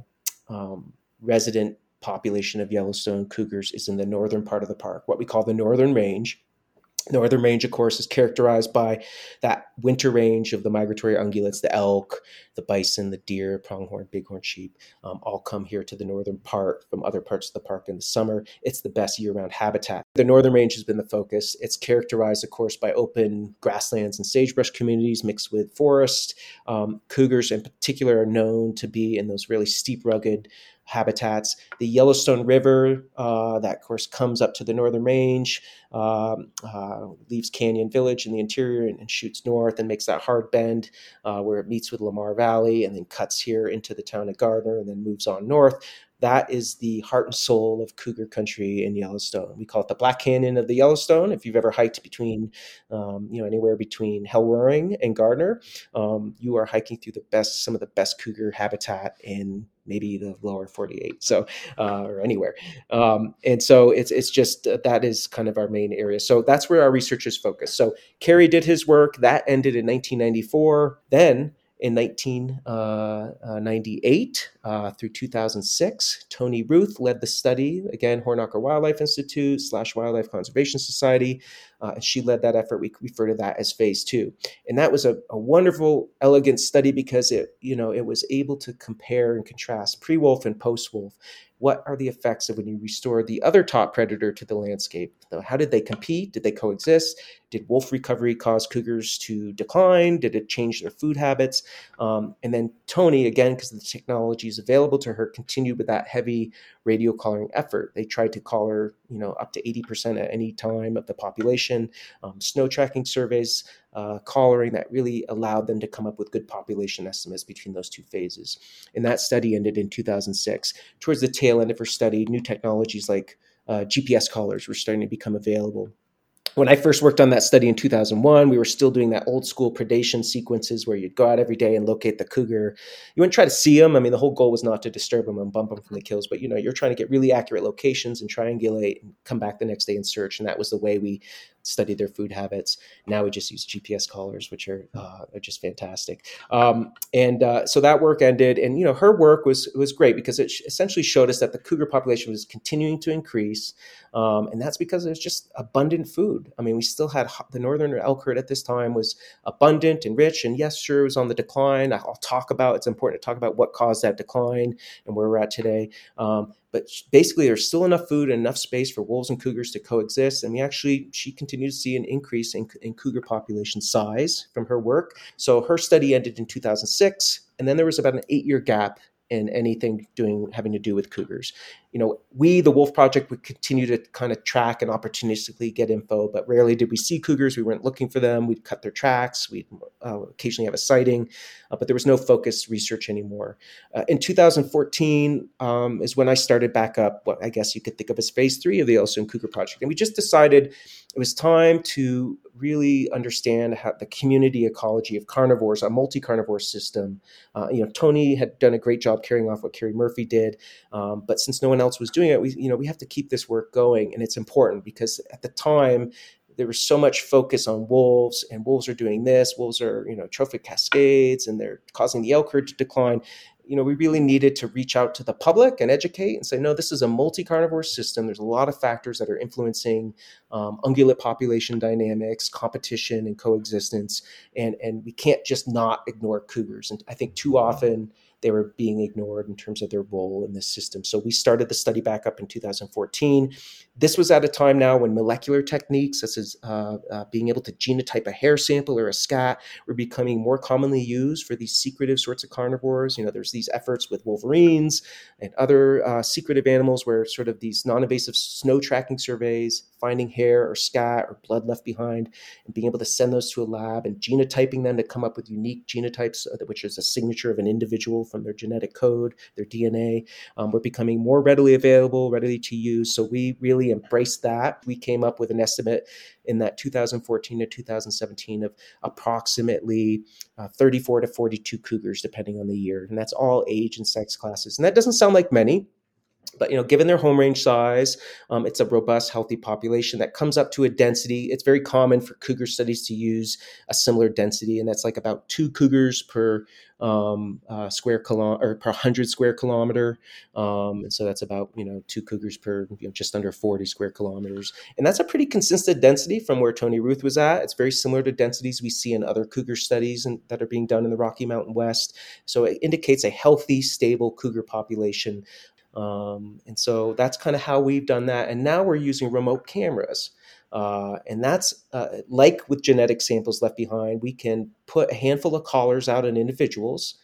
um, resident population of Yellowstone cougars is in the northern part of the park, what we call the northern range. Northern range, of course, is characterized by that winter range of the migratory ungulates, the elk, the bison, the deer, pronghorn, bighorn sheep, um, all come here to the northern part from other parts of the park in the summer. It's the best year round habitat. The northern range has been the focus. It's characterized, of course, by open grasslands and sagebrush communities mixed with forest. Um, cougars, in particular, are known to be in those really steep, rugged, habitats. The Yellowstone River, uh, that of course comes up to the northern range, um, uh, leaves Canyon Village in the interior and, and, shoots north and makes that hard bend uh, where it meets with Lamar Valley and then cuts here into the town of Gardiner and then moves on north that is the heart and soul of cougar country in Yellowstone. We call it the Black Canyon of the Yellowstone. If you've ever hiked between, um, you know, anywhere between Hell Roaring and Gardiner, um, you are hiking through the best, some of the best cougar habitat in maybe the lower 48 so uh, or anywhere um, and so it's it's just uh, that is kind of our main area so that's where our research is focused so kerry did his work that ended in 1994 then in 1998 uh, uh, through 2006. Toni Ruth led the study, again, Hornocker Wildlife Institute slash Wildlife Conservation Society. Uh, and she led that effort. We refer to that as phase two. And that was a, a wonderful, elegant study because it, you know, it was able to compare and contrast pre-wolf and post-wolf what are the effects of when you restore the other top predator to the landscape? How did they compete? Did they coexist? Did wolf recovery cause cougars to decline? Did it change their food habits? Um, and then Toni, again, because the technology is available to her, continued with that heavy radio collaring effort. They tried to collar, you know, up to 80% at any time of the population, um, snow tracking surveys, uh, collaring that really allowed them to come up with good population estimates between those two phases. And that study ended in 2006. Towards the tail end of her study, new technologies like uh, GPS collars were starting to become available. When I first worked on that study in 2001, we were still doing that old school predation sequences where you'd go out every day and locate the cougar. You wouldn't try to see them. I mean, the whole goal was not to disturb them and bump them from the kills, but you know, you're trying to get really accurate locations and triangulate and come back the next day and search. And that was the way we study their food habits. Now we just use GPS collars, which are uh, are just fantastic. Um, and uh, so that work ended, and you know her work was was great because it essentially showed us that the cougar population was continuing to increase, um, and that's because there's just abundant food. I mean, we still had the northern elk herd at this time was abundant and rich, and yes, sure, it was on the decline. I'll talk about it's important to talk about what caused that decline and where we're at today. Um, but basically there's still enough food and enough space for wolves and cougars to coexist. And we actually she continued to see an increase in, in cougar population size from her work. So her study ended in 2006 and then there was about an eight year gap in anything doing having to do with cougars. You know, we, the Wolf Project, would continue to kind of track and opportunistically get info, but rarely did we see cougars. We weren't looking for them. We'd cut their tracks. We'd uh, occasionally have a sighting, uh, but there was no focused research anymore. Uh, in 2014 um, is when I started back up what I guess you could think of as phase three of the Yellowstone Cougar Project, and we just decided it was time to really understand how the community ecology of carnivores, a multi-carnivore system. Uh, you know, Toni had done a great job carrying off what Kerry Murphy did, um, but since no one else was doing it, we you know we have to keep this work going, and it's important because at the time there was so much focus on wolves and wolves are doing this wolves are you know trophic cascades and they're causing the elk herd to decline you know, we really needed to reach out to the public and educate and say, no, this is a multi-carnivore system. There's a lot of factors that are influencing um, ungulate population dynamics, competition, and coexistence, and and we can't just not ignore cougars. And I think too often they were being ignored in terms of their role in this system. So we started the study back up in 2014. This was at a time now when molecular techniques, such as uh, uh, being able to genotype a hair sample or a scat, were becoming more commonly used for these secretive sorts of carnivores. You know, there's these efforts with wolverines and other uh, secretive animals where sort of these non-invasive snow tracking surveys, finding hair or scat or blood left behind, and being able to send those to a lab and genotyping them to come up with unique genotypes, uh, which is a signature of an individual from their genetic code, their DNA, um, were becoming more readily available, readily to use. So we really embraced that. We came up with an estimate in that 2014 to 2017 of approximately uh, 34 to 42 cougars, depending on the year. And that's all age and sex classes. And that doesn't sound like many, but you know given their home range size um, it's a robust healthy population that comes up to a density. It's very common for cougar studies to use a similar density and that's like about two cougars per um, uh, square kilometer or per 100 square kilometer. Um, and so that's about you know two cougars per you know, just under 40 square kilometers. And that's a pretty consistent density from where toni ruth was at. It's very similar to densities we see in other cougar studies that are being done in the rocky mountain west. So it indicates a healthy stable cougar population um, and so that's kind of how we've done that. And now we're using remote cameras. Uh, and that's uh, like with genetic samples left behind, we can put a handful of collars out on individuals,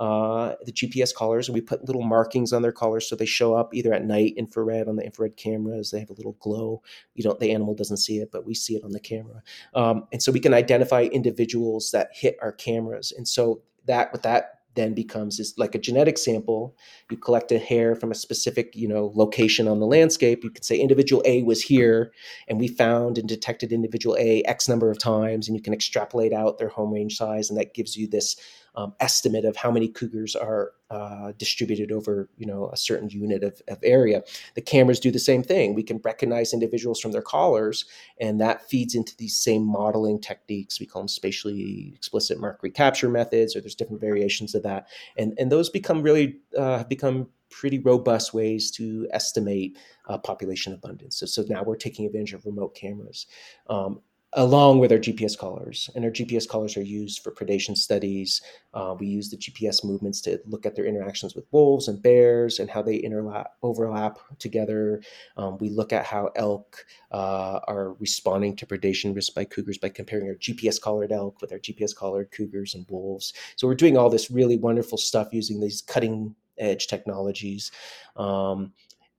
uh, the GPS collars, and we put little markings on their collars so they show up either at night, infrared on the infrared cameras. They have a little glow. You don't, the animal doesn't see it, but we see it on the camera. Um, and so we can identify individuals that hit our cameras. And so that with that then becomes is like a genetic sample. You collect a hair from a specific, you know, location on the landscape. You could say individual A was here, and we found and detected individual A X number of times, and you can extrapolate out their home range size, and that gives you this um, estimate of how many cougars are uh, distributed over you know a certain unit of, of, area. The cameras do the same thing. We can recognize individuals from their collars, and that feeds into these same modeling techniques. We call them spatially explicit mark recapture methods, or there's different variations of that, and and those become really uh, have become pretty robust ways to estimate uh, population abundance. So, so now we're taking advantage of remote cameras. Um, along with our GPS collars. And our GPS collars are used for predation studies. Uh, we use the GPS movements to look at their interactions with wolves and bears and how they interlap, overlap together. Um, we look at how elk uh, are responding to predation risk by cougars by comparing our GPS collared elk with our GPS collared cougars and wolves. So we're doing all this really wonderful stuff using these cutting edge technologies. Um,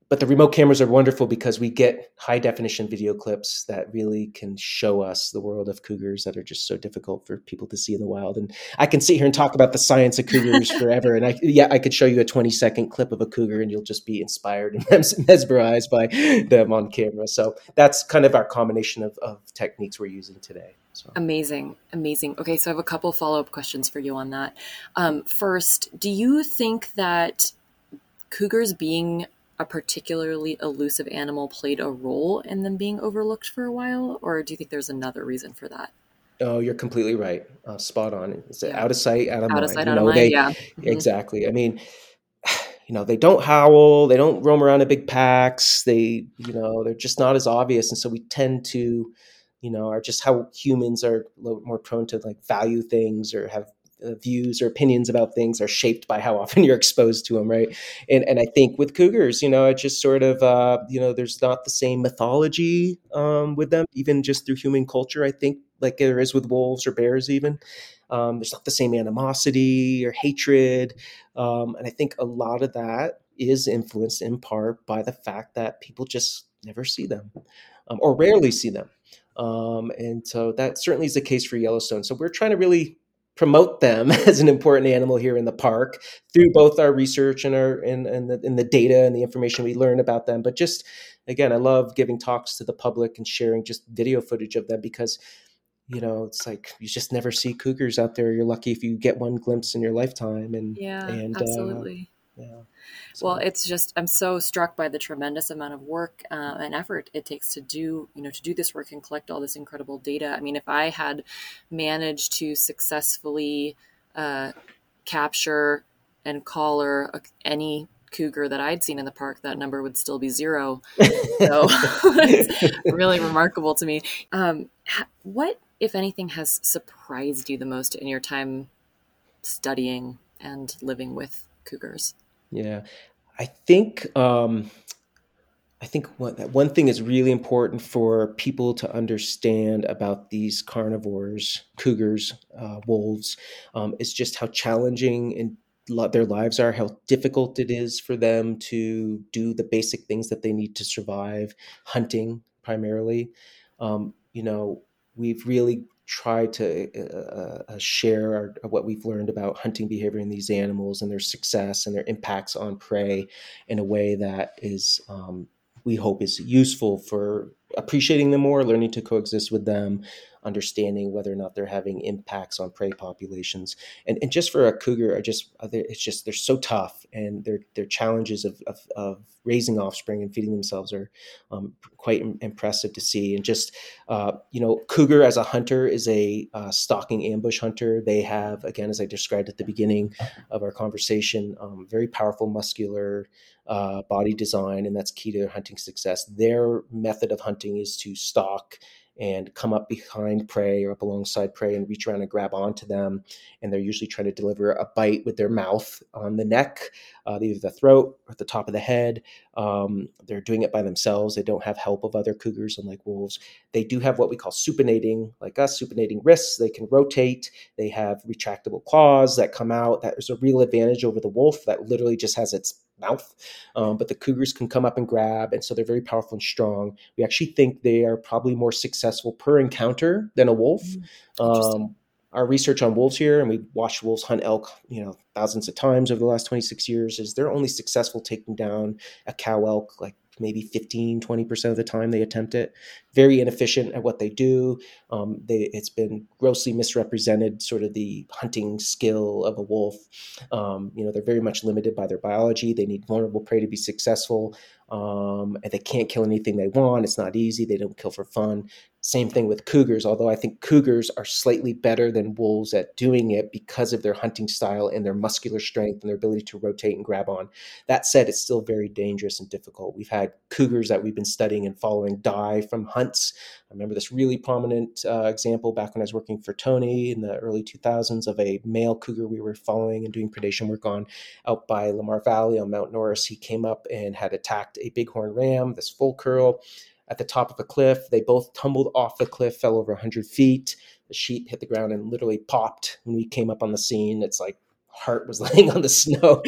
but the remote cameras are wonderful because we get high definition video clips that really can show us the world of cougars that are just so difficult for people to see in the wild. And I can sit here and talk about the science of cougars forever. And I, yeah, I could show you a 20 second clip of a cougar and you'll just be inspired and mesmerized by them on camera. So that's kind of our combination of, of techniques we're using today. So. Amazing, amazing. Okay, so I have a couple follow up questions for you on that. Um, first, do you think that cougars being a particularly elusive animal played a role in them being overlooked for a while, or do you think there's another reason for that? Oh, you're completely right. Uh, spot on. It's yeah. out of sight, out of out mind. Of sight, you know, out of they, mind. Yeah, exactly. I mean, you know, they don't howl. They don't roam around in big packs. They, you know, they're just not as obvious, and so we tend to, you know, are just how humans are a little more prone to like value things or have views or opinions about things are shaped by how often you're exposed to them, right? And and I think with cougars, you know, it just sort of uh, you know, there's not the same mythology um, with them, even just through human culture. I think like there is with wolves or bears, even. Um, there's not the same animosity or hatred, um, and I think a lot of that is influenced in part by the fact that people just never see them um, or rarely see them. Um, and so that certainly is the case for Yellowstone. So we're trying to really promote them as an important animal here in the park through both our research and our and, and, the, and the data and the information we learn about them. But just again i love giving talks to the public and sharing just video footage of them because you know it's like you just never see cougars out there. You're lucky if you get one glimpse in your lifetime and yeah and uh, absolutely. uh, yeah so. Well, it's just I'm so struck by the tremendous amount of work uh, and effort it takes to do you know to do this work and collect all this incredible data. I mean, if I had managed to successfully uh, capture and collar any cougar that I'd seen in the park, that number would still be zero. So it's really remarkable to me. Um, what, if anything, has surprised you the most in your time studying and living with cougars? Yeah, I think um, I think one one thing is really important for people to understand about these carnivores, cougars, uh, wolves, um, is just how challenging and their lives are, how difficult it is for them to do the basic things that they need to survive, hunting primarily. Um, you know, we've really try to uh, uh, share our, what we've learned about hunting behavior in these animals and their success and their impacts on prey in a way that is um, we hope is useful for appreciating them more learning to coexist with them understanding whether or not they're having impacts on prey populations. And, and just for a cougar, I just it's just they're so tough, and their their challenges of, of, of raising offspring and feeding themselves are um, quite impressive to see. And just uh, you know, cougar as a hunter is a uh, stalking ambush hunter. They have again, as I described at the beginning of our conversation, um, very powerful muscular. Uh, body design, and that's key to their hunting success. Their method of hunting is to stalk and come up behind prey or up alongside prey and reach around and grab onto them. And they're usually trying to deliver a bite with their mouth on the neck, uh, either the throat or the top of the head. Um, they're doing it by themselves. They don't have help of other cougars, unlike wolves. They do have what we call supinating, like us, supinating wrists. They can rotate. They have retractable claws that come out. That is a real advantage over the wolf that literally just has its mouth. Um, but the cougars can come up and grab, and so they're very powerful and strong. We actually think they are probably more successful per encounter than a wolf. Mm, um, our research on wolves here, and we watched wolves hunt elk, you know, thousands of times over the last 26 years, is they're only successful taking down a cow elk like maybe 15 20% of the time they attempt it. Very inefficient at what they do. Um, they, it's been grossly misrepresented sort of the hunting skill of a wolf. Um, you know they're very much limited by their biology. They need vulnerable prey to be successful. Um, and they can't kill anything they want. It's not easy. They don't kill for fun same thing with cougars, although I think cougars are slightly better than wolves at doing it because of their hunting style and their muscular strength and their ability to rotate and grab on. That said, it's still very dangerous and difficult. We've had cougars that we've been studying and following die from hunts. I remember this really prominent uh, example back when I was working for Toni in the early 2000s of a male cougar we were following and doing predation work on out by Lamar Valley on Mount Norris. He came up and had attacked a bighorn ram, this full curl at the top of a cliff. They both tumbled off the cliff, fell over 100 feet. The sheep hit the ground and literally popped when we came up on the scene. It's like heart was laying on the snow,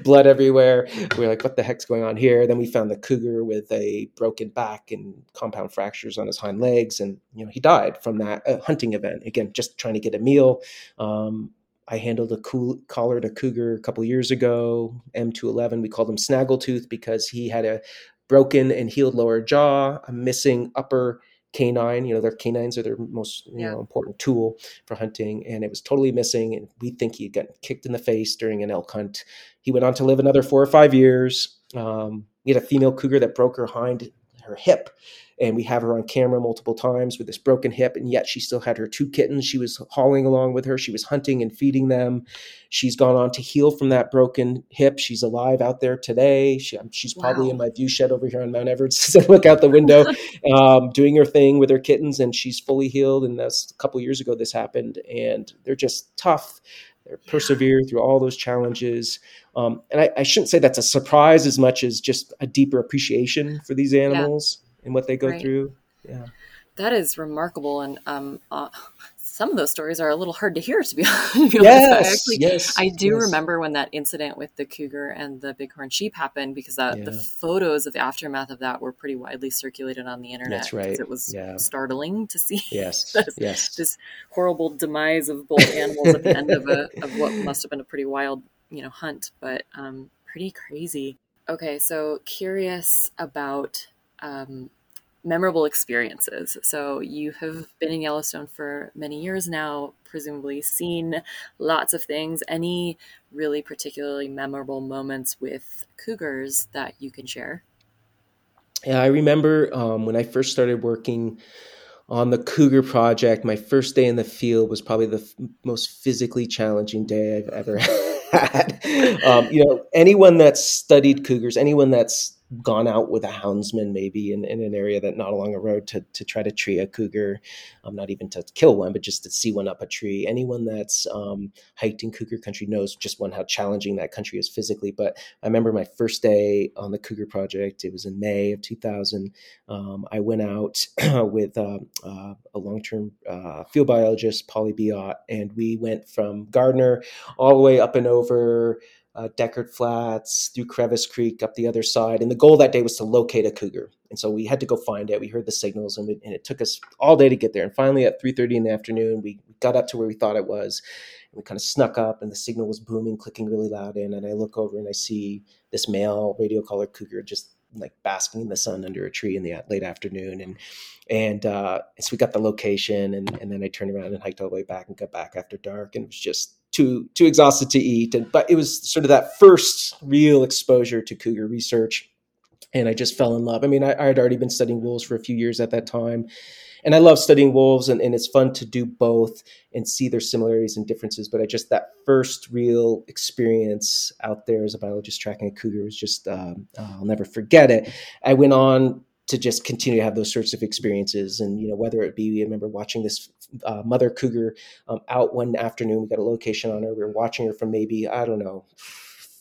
blood everywhere. We are like, what the heck's going on here? Then we found the cougar with a broken back and compound fractures on his hind legs, and you know he died from that uh, hunting event. Again, just trying to get a meal. Um, I handled a cool, collared a cougar a couple years ago, M211. We called him Snaggletooth because he had a broken and healed lower jaw, a missing upper canine. You know, their canines are their most you yeah. know important tool for hunting, and it was totally missing. And we think he got kicked in the face during an elk hunt. He went on to live another four or five years. Um, he had a female cougar that broke her hind her hip and we have her on camera multiple times with this broken hip and yet she still had her two kittens she was hauling along with her. She was hunting and feeding them. She's gone on to heal from that broken hip. She's alive out there today. She, um, she's probably wow. in my view shed over here on mount everts as i look out the window um, doing her thing with her kittens and she's fully healed. And that's a couple years ago this happened and they're just tough. They persevere through all those challenges. Um, and I, I, shouldn't say that's a surprise as much as just a deeper appreciation for these animals and what they go right. through. Yeah. That is remarkable. And um, uh, some of those stories are a little hard to hear, to be, honest. Yes, I actually, yes, I do yes. remember when that incident with the cougar and the bighorn sheep happened because that, yeah. the photos of the aftermath of that were pretty widely circulated on the internet. That's right. It was yeah. startling to see. Yes. this, yes. This horrible demise of both animals at the end of a of what must have been a pretty wild, you know, hunt, but um, pretty crazy. Okay, so curious about um, memorable experiences. So you have been in Yellowstone for many years now, presumably seen lots of things. Any really particularly memorable moments with cougars that you can share? Yeah, I remember um, when I first started working on the Cougar project, my first day in the field was probably the f- most physically challenging day I've ever had. um, you know, anyone that's studied cougars, anyone that's gone out with a houndsman maybe in, in an area that not along a road to, to try to tree a cougar. Um, not even to kill one but just to see one up a tree. Anyone that's um, hiked in cougar country knows just one how challenging that country is physically but i remember my first day on the cougar project it was in may of 2000 um, i went out with uh, uh, a long-term uh, field biologist polly buotte and we went from gardiner all the way up and over uh, Deckard Flats, through Crevice Creek, up the other side. And the goal that day was to locate a cougar. And so we had to go find it. We heard the signals, and, we, and it took us all day to get there. And finally, at 3:30 in the afternoon, we got up to where we thought it was. And we kind of snuck up, and the signal was booming, clicking really loud in. And I look over and I see this male radio collar cougar just like basking in the sun under a tree in the late afternoon and and uh, so we got the location and, and then I turned around and hiked all the way back and got back after dark and it was just too too exhausted to eat. And but it was sort of that first real exposure to cougar research, and I just fell in love. I mean, I, I had already been studying wolves for a few years at that time, and I love studying wolves, and, and it's fun to do both and see their similarities and differences. But I just that first real experience out there as a biologist tracking a cougar was just um, I'll never forget it. I went on to just continue to have those sorts of experiences. And, you know, whether it be, I remember watching this uh, mother cougar um, out one afternoon, we got a location on her. We were watching her from maybe, I don't know,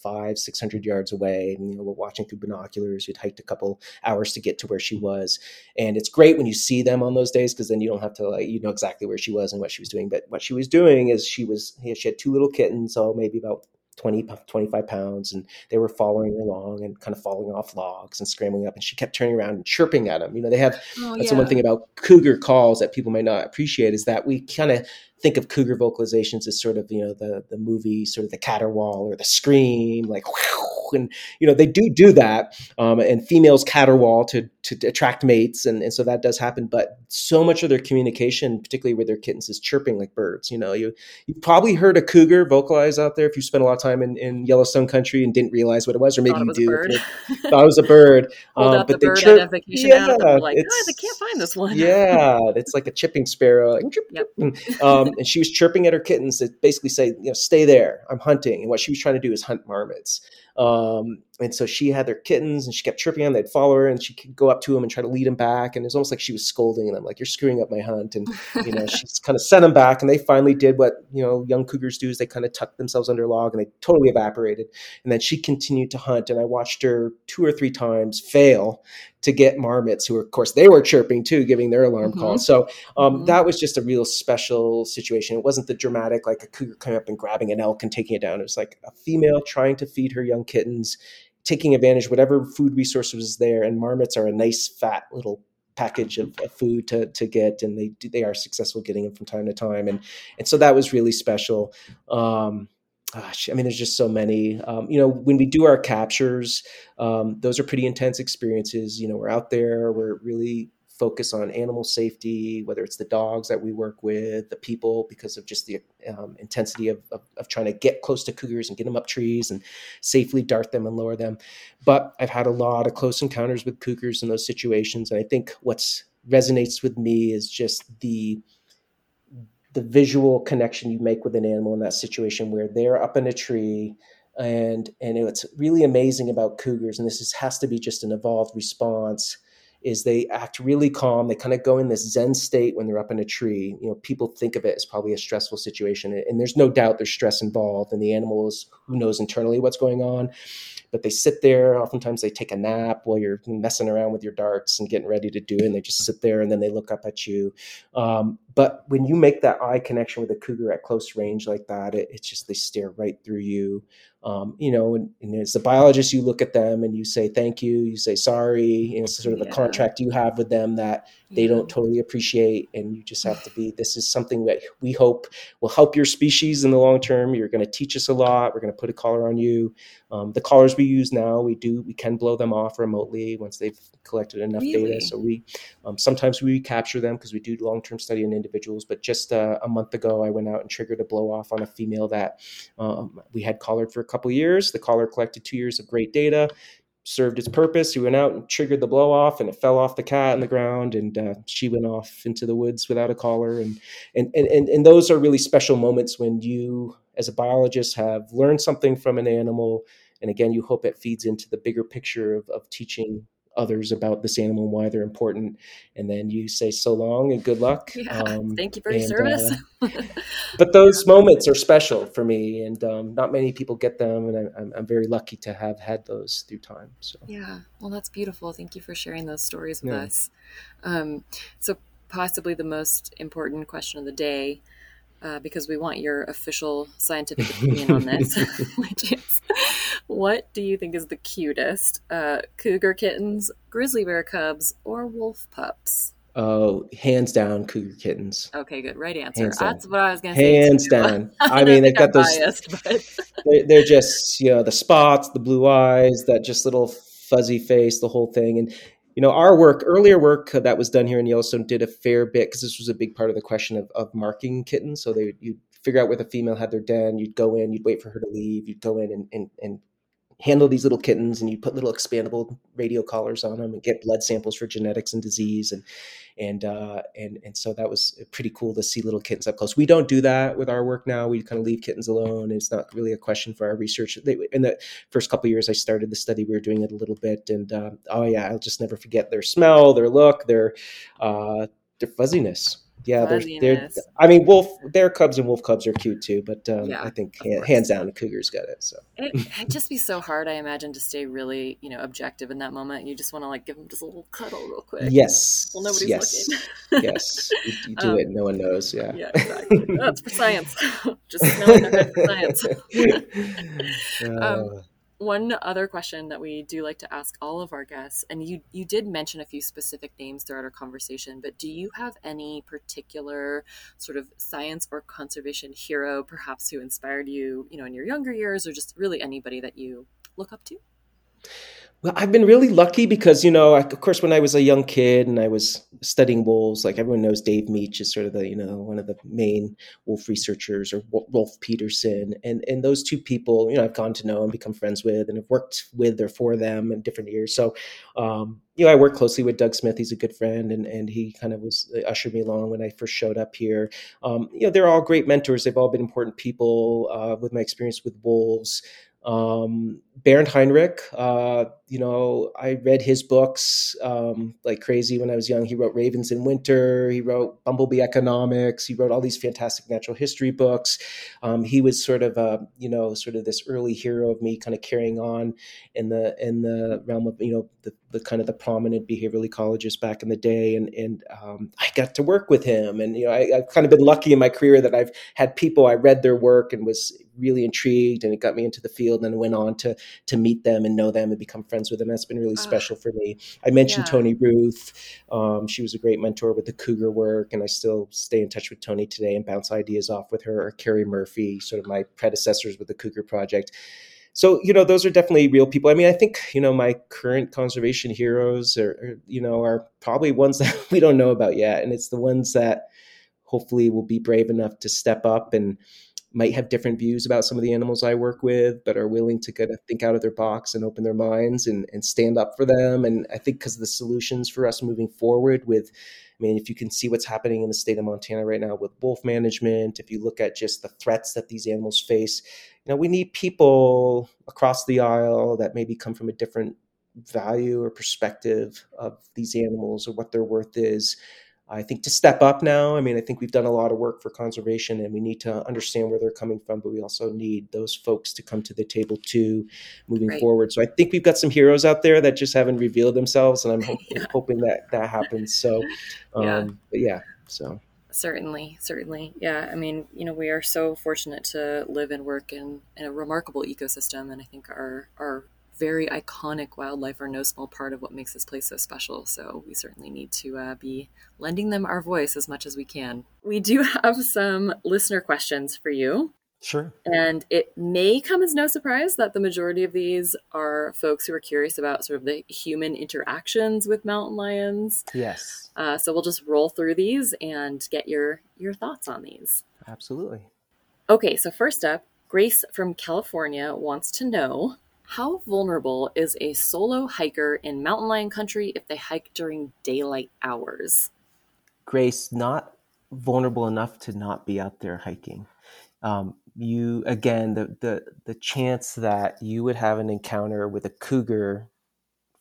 five, 600 yards away. And, you know, we're watching through binoculars. We'd hiked a couple hours to get to where she was. And it's great when you see them on those days because then you don't have to, like, you know exactly where she was and what she was doing. But what she was doing is she was, she had two little kittens, so maybe about 20, 25 pounds, and they were following along and kind of falling off logs and scrambling up. And she kept turning around and chirping at them. You know, they have oh, that's yeah. the one thing about cougar calls that people might not appreciate is that we kind of think of cougar vocalizations as sort of you know the the movie sort of the caterwaul or the scream like and you know they do do that um, and females caterwaul to to attract mates and, and so that does happen but so much of their communication particularly with their kittens is chirping like birds you know you you probably heard a cougar vocalize out there if you spent a lot of time in, in Yellowstone country and didn't realize what it was or maybe you do thought it was a bird um, but the they chirp yeah, like oh, they can't find this one yeah it's like a chipping sparrow like, yep. um, and she was chirping at her kittens to basically say, you know, stay there. I'm hunting. And what she was trying to do is hunt marmots. Um, and so she had their kittens and she kept tripping on them. They'd follow her and she could go up to them and try to lead them back. And it's almost like she was scolding them, like, you're screwing up my hunt. And, you know, she's kind of sent them back. And they finally did what, you know, young cougars do is they kind of tucked themselves under a log and they totally evaporated. And then she continued to hunt. And I watched her two or three times fail to get marmots who, of course, they were chirping too, giving their alarm mm-hmm. calls. So um, mm-hmm. that was just a real special situation. It wasn't the dramatic, like a cougar coming up and grabbing an elk and taking it down. It was like a female trying to feed her young kittens taking advantage whatever food resource was there. And marmots are a nice fat little package of, of, food to, to get and they they are successful getting them from time to time and and so that was really special um, gosh, I mean, there's just so many. Um, you know, when we do our captures, um, those are pretty intense experiences. You know, we're out there, we're really focus on animal safety, whether it's the dogs that we work with, the people, because of just the um, intensity of, of, of, trying to get close to cougars and get them up trees and safely dart them and lower them. But I've had a lot of close encounters with cougars in those situations. And I think what's resonates with me is just the the visual connection you make with an animal in that situation where they're up in a tree and and it's really amazing about cougars and this is, has to be just an evolved response is they act really calm. They kind of go in this Zen state when they're up in a tree. You know, people think of it as probably a stressful situation, and there's no doubt there's stress involved. And the animal is who knows internally what's going on, but they sit there. Oftentimes they take a nap while you're messing around with your darts and getting ready to do it. And they just sit there and then they look up at you. Um, but when you make that eye connection with a cougar at close range like that, it, it's just they stare right through you. Um, you know, and, and, as a biologist, you look at them and you say thank you, you say sorry. You know, it's sort of yeah. a contract you have with them that they yeah. don't totally appreciate, and you just have to be. This is something that we hope will help your species in the long term. You're going to teach us a lot. We're going to put a collar on you. Um, the collars we use now, we do we can blow them off remotely once they've collected enough really? data. So we um, sometimes we capture them because we do long term study in individuals. But just uh, a month ago, I went out and triggered a blow off on a female that um, we had collared for a couple years. The collar collected two years of great data served its purpose. We went out and triggered the blow off, and it fell off the cat in the ground, and uh, she went off into the woods without a collar. And, and and and and those are really special moments when you, as a biologist, have learned something from an animal, and again, you hope it feeds into the bigger picture of, of teaching others about this animal and why they're important. And then you say so long and good luck. Yeah, um, thank you for your and, service. uh, but those moments are special for me, and um, not many people get them, and I, am I'm very lucky to have had those through time. So yeah, well, that's beautiful. Thank you for sharing those stories with yeah. us. Um, so possibly the most important question of the day uh, because we want your official scientific opinion on this, which is what do you think is the cutest? Uh, cougar kittens, grizzly bear cubs, or wolf pups? Oh, hands down, cougar kittens. Okay, good. Right answer. That's what I was going to say. Hands down. I, I mean, they've got those. Biased, they're, they're just, you know, the spots, the blue eyes, that just little fuzzy face, the whole thing. And you know, our work, earlier work that was done here in Yellowstone, did a fair bit because this was a big part of the question of, of marking kittens. So they you'd figure out where the female had their den, you'd go in, you'd wait for her to leave, you'd go in and, and, and handle these little kittens and you put little expandable radio collars on them and get blood samples for genetics and disease and and uh, and and so that was pretty cool to see little kittens up close. We don't do that with our work now. We kind of leave kittens alone. It's not really a question for our research. They, in the first couple years I started the study, we were doing it a little bit, and uh, oh yeah, I'll just never forget their smell, their look, their uh, their fuzziness yeah, they're, they're, I mean, wolf, bear cubs and wolf cubs are cute too, but um, yeah, I think hands down, the cougars got it. So it, would just be so hard, I imagine, to stay really, you know, objective in that moment. You just want to like give them just a little cuddle real quick. Yes. Well, nobody's yes. looking. yes. You, you do um, it, no one knows. Yeah. Yeah, exactly. That's for science. just for science. um, uh, one other question that we do like to ask all of our guests, and you you did mention a few specific names throughout our conversation, but do you have any particular sort of science or conservation hero, perhaps who inspired you, you know, in your younger years, or just really anybody that you look up to? Well, I've been really lucky because, you know, of course, when I was a young kid and I was studying wolves, like everyone knows Dave Mech is sort of the, you know, one of the main wolf researchers or Rolf Peterson. And, and those two people, you know, I've gone to know and become friends with and have worked with or for them in different years. So, um, you know, I work closely with Doug Smith. He's a good friend, and and he kind of was uh, ushered me along when I first showed up here. Um, you know, they're all great mentors. They've all been important people uh, with my experience with wolves. Um, Bernd Heinrich, uh, you know, I read his books um, like crazy when I was young. He wrote Ravens in Winter. He wrote Bumblebee Economics. He wrote all these fantastic natural history books. Um, he was sort of a, you know, sort of this early hero of me, kind of carrying on in the in the realm of, you know, the, the kind of the prominent behavioral ecologist back in the day. And and um, I got to work with him. And you know, I, I've kind of been lucky in my career that I've had people I read their work and was really intrigued, and it got me into the field. And went on to to meet them and know them and become friends with them. That's been really special for me. I mentioned yeah. Toni Ruth. Um, she was a great mentor with the Cougar work, and I still stay in touch with Toni today and bounce ideas off with her. Or Kerry Murphy, sort of my predecessors with the Cougar Project. So you know, those are definitely real people. I mean, I think you know my current conservation heroes are, are you know are probably ones that we don't know about yet, and it's the ones that hopefully will be brave enough to step up and might have different views about some of the animals I work with, but are willing to kind of think out of their box and open their minds and, and stand up for them. And I think because the solutions for us moving forward with, I mean, if you can see what's happening in the state of Montana right now with wolf management, if you look at just the threats that these animals face, you know, we need people across the aisle that maybe come from a different value or perspective of these animals or what their worth is I think to step up now. I mean, I think we've done a lot of work for conservation and we need to understand where they're coming from, but we also need those folks to come to the table too moving right. forward. So I think we've got some heroes out there that just haven't revealed themselves and I'm hope, yeah. hoping that that happens. So, um, yeah. yeah, so. Certainly, certainly. Yeah. I mean, you know, we are so fortunate to live and work in, in a remarkable ecosystem. And I think our, our very iconic wildlife are no small part of what makes this place so special. So we certainly need to uh, be lending them our voice as much as we can. We do have some listener questions for you. Sure. And it may come as no surprise that the majority of these are folks who are curious about sort of the human interactions with mountain lions. Yes. Uh, so we'll just roll through these and get your your thoughts on these. Absolutely. Okay, so first up, Grace from California wants to know how vulnerable is a solo hiker in mountain lion country if they hike during daylight hours? Grace, not vulnerable enough to not be out there hiking. Um, you again, the, the the chance that you would have an encounter with a cougar,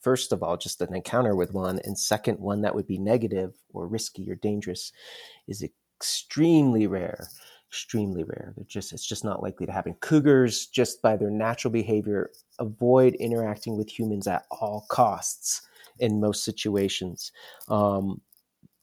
first of all, just an encounter with one, and second, one that would be negative or risky or dangerous, is extremely rare extremely rare. They're just it's just not likely to happen. Cougars, just by their natural behavior, avoid interacting with humans at all costs in most situations. Um,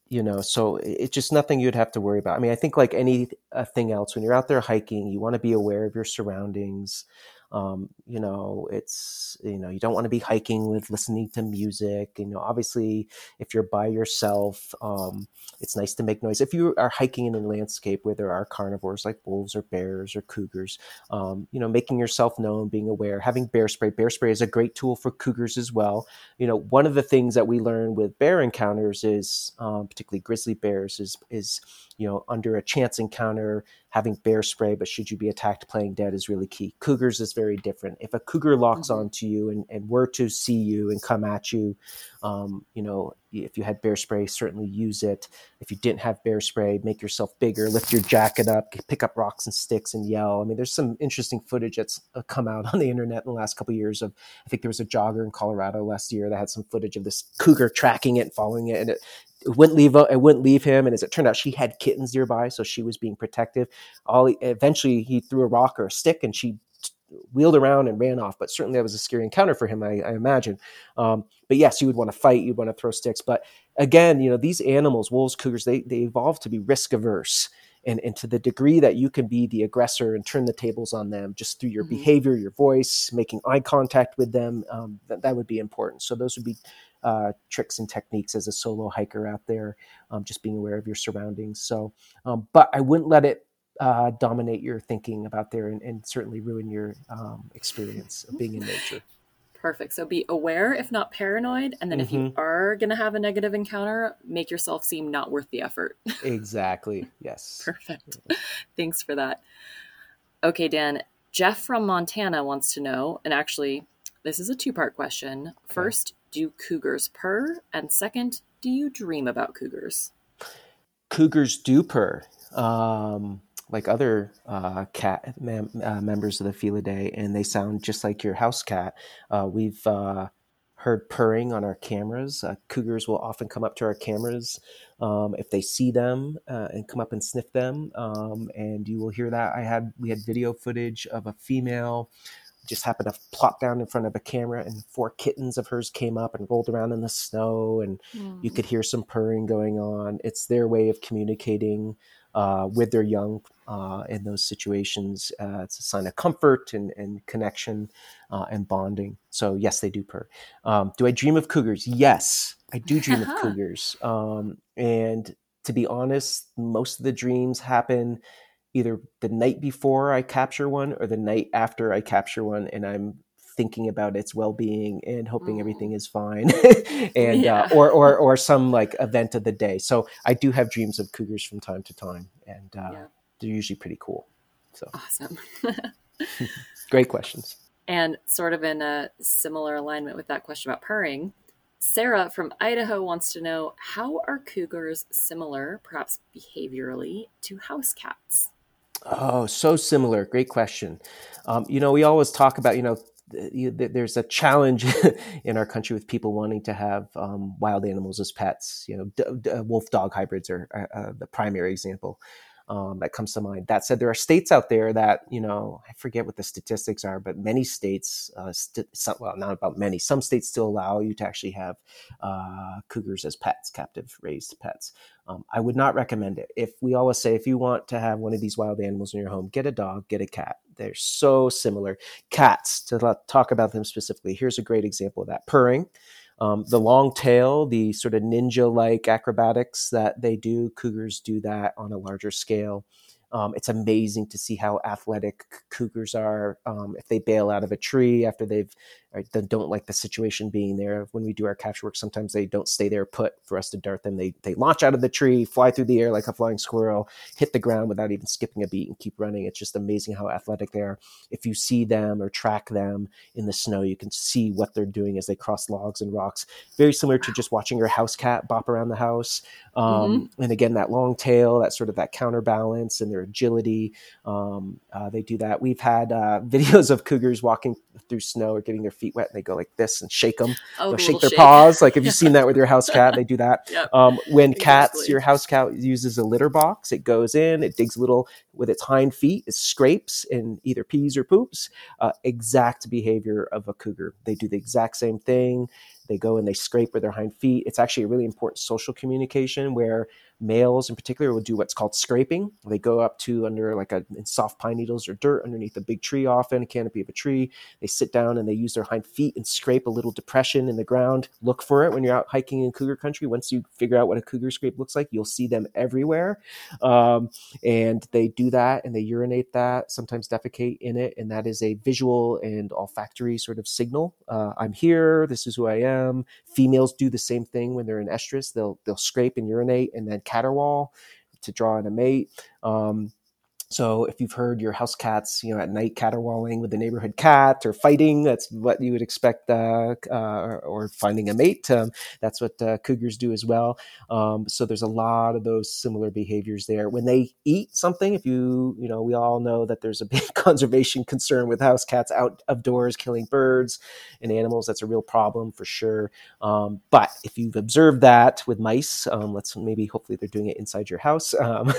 you know, so it's just nothing you'd have to worry about. I mean, I think like anything else, when you're out there hiking, you want to be aware of your surroundings. Um, you know, it's, you know, you don't want to be hiking with listening to music. You know, obviously, if you're by yourself, um, it's nice to make noise. If you are hiking in a landscape where there are carnivores like wolves or bears or cougars, um, you know, making yourself known, being aware, having bear spray. Bear spray is a great tool for cougars as well. You know, one of the things that we learn with bear encounters is, um, particularly grizzly bears, is, is, you know, under a chance encounter, having bear spray, but should you be attacked playing dead is really key. Cougars is very different. If a cougar locks mm-hmm. onto you and, and were to see you and come at you, um, you know, if you had bear spray, certainly use it. If you didn't have bear spray, make yourself bigger, lift your jacket up, pick up rocks and sticks and yell. I mean, there's some interesting footage that's uh, come out on the internet in the last couple of years of, I think there was a jogger in Colorado last year that had some footage of this cougar tracking it, following it, and it, it wouldn't leave it wouldn't leave him and as it turned out she had kittens nearby so she was being protective. All eventually he threw a rock or a stick and she wheeled around and ran off but certainly that was a scary encounter for him i, I imagine. Um, but yes you would want to fight you'd want to throw sticks but again you know these animals wolves cougars they, they evolve to be risk averse and, and to the degree that you can be the aggressor and turn the tables on them just through your mm-hmm. behavior your voice making eye contact with them um, that, that would be important. So those would be uh, tricks and techniques as a solo hiker out there, um, just being aware of your surroundings. So, um, but I wouldn't let it uh, dominate your thinking about there and, and certainly ruin your um, experience of being in nature. Perfect. So be aware, if not paranoid. And then mm-hmm. if you mm-hmm. are going to have a negative encounter, make yourself seem not worth the effort. exactly. Yes. Perfect. Thanks for that. Okay, Dan. Jeff from Montana wants to know, and actually, this is a two part question. Okay. First, do cougars purr? And second, do you dream about cougars? Cougars do purr. Um, like other uh, cat mem- uh, members of the Felidae, and they sound just like your house cat. Uh, we've uh, heard purring on our cameras. Uh, cougars will often come up to our cameras um, if they see them uh, and come up and sniff them, um, and you will hear that. I had we had video footage of a female just happened to plop down in front of a camera and four kittens of hers came up and rolled around in the snow and mm. you could hear some purring going on. It's their way of communicating uh, with their young uh, in those situations uh, it's a sign of comfort and, and connection uh, and bonding. So yes they do purr. Um, do i dream of cougars? Yes i do dream of cougars. Um, and to be honest most of the dreams happen either the night before I capture one or the night after I capture one, and I'm thinking about its well-being and hoping mm. everything is fine and uh, yeah. uh, or, or or some like event of the day so i do have dreams of cougars from time to time and uh, yeah. they're usually pretty cool so awesome great questions and sort of in a similar alignment with that question about purring sarah from idaho wants to know how are cougars similar perhaps behaviorally to house cats Oh, so similar. Great question. Um, you know, we always talk about, you know, there's a challenge in our country with people wanting to have um, wild animals as pets. You know, d- d- wolf dog hybrids are, uh, the primary example um, that comes to mind. That said, there are states out there that, you know, I forget what the statistics are, but many states, uh, st- some, well, not about many, some states still allow you to actually have uh, cougars as pets, captive raised pets. Um, I would not recommend it. If we always say, if you want to have one of these wild animals in your home, get a dog, get a cat. They're so similar. Cats, to talk about them specifically, here's a great example of that purring. Um, the long tail, the sort of ninja like acrobatics that they do, cougars do that on a larger scale. Um, it's amazing to see how athletic cougars are. Um, if they bail out of a tree after they've right, don't like the situation being there. When we do our capture work, sometimes they don't stay there put for us to dart them. They they launch out of the tree, fly through the air like a flying squirrel, hit the ground without even skipping a beat, and keep running. It's just amazing how athletic they are. If you see them or track them in the snow, you can see what they're doing as they cross logs and rocks. Very similar to just watching your house cat bop around the house. Um, mm-hmm. And again, that long tail, that sort of that counterbalance and their agility. Um, uh, they do that. We've had uh, videos of cougars walking through snow or getting their feet wet and they go like this and shake them. Oh, They'll shake their shake. paws. Like, have you seen that with your house cat? They do that. yep. um, when exactly. cats, your house cat uses a litter box, it goes in, it digs a little with its hind feet, it scrapes and either pees or poops. Uh, exact behavior of a cougar. They do the exact same thing. They go and they scrape with their hind feet. It's actually a really important social communication where males in particular will do what's called scraping. They go up to under like a soft pine needles or dirt underneath a big tree, often a canopy of a tree. They sit down and they use their hind feet and scrape a little depression in the ground. Look for it when you're out hiking in cougar country. Once you figure out what a cougar scrape looks like, you'll see them everywhere. Um, and they do that and they urinate that, sometimes defecate in it. And that is a visual and olfactory sort of signal. Uh, I'm here. This is who I am. Females do the same thing when they're in estrus. They'll they'll scrape and urinate and then caterwaul to draw in a mate. Um, so if you've heard your house cats, you know, at night caterwauling with the neighborhood cat or fighting, that's what you would expect, uh, uh, or finding a mate. Um, that's what uh, cougars do as well. Um, so there's a lot of those similar behaviors there. When they eat something, if you, you know, we all know that there's a big conservation concern with house cats out of doors killing birds and animals. That's a real problem for sure. Um, but if you've observed that with mice, um, let's maybe hopefully they're doing it inside your house. Um,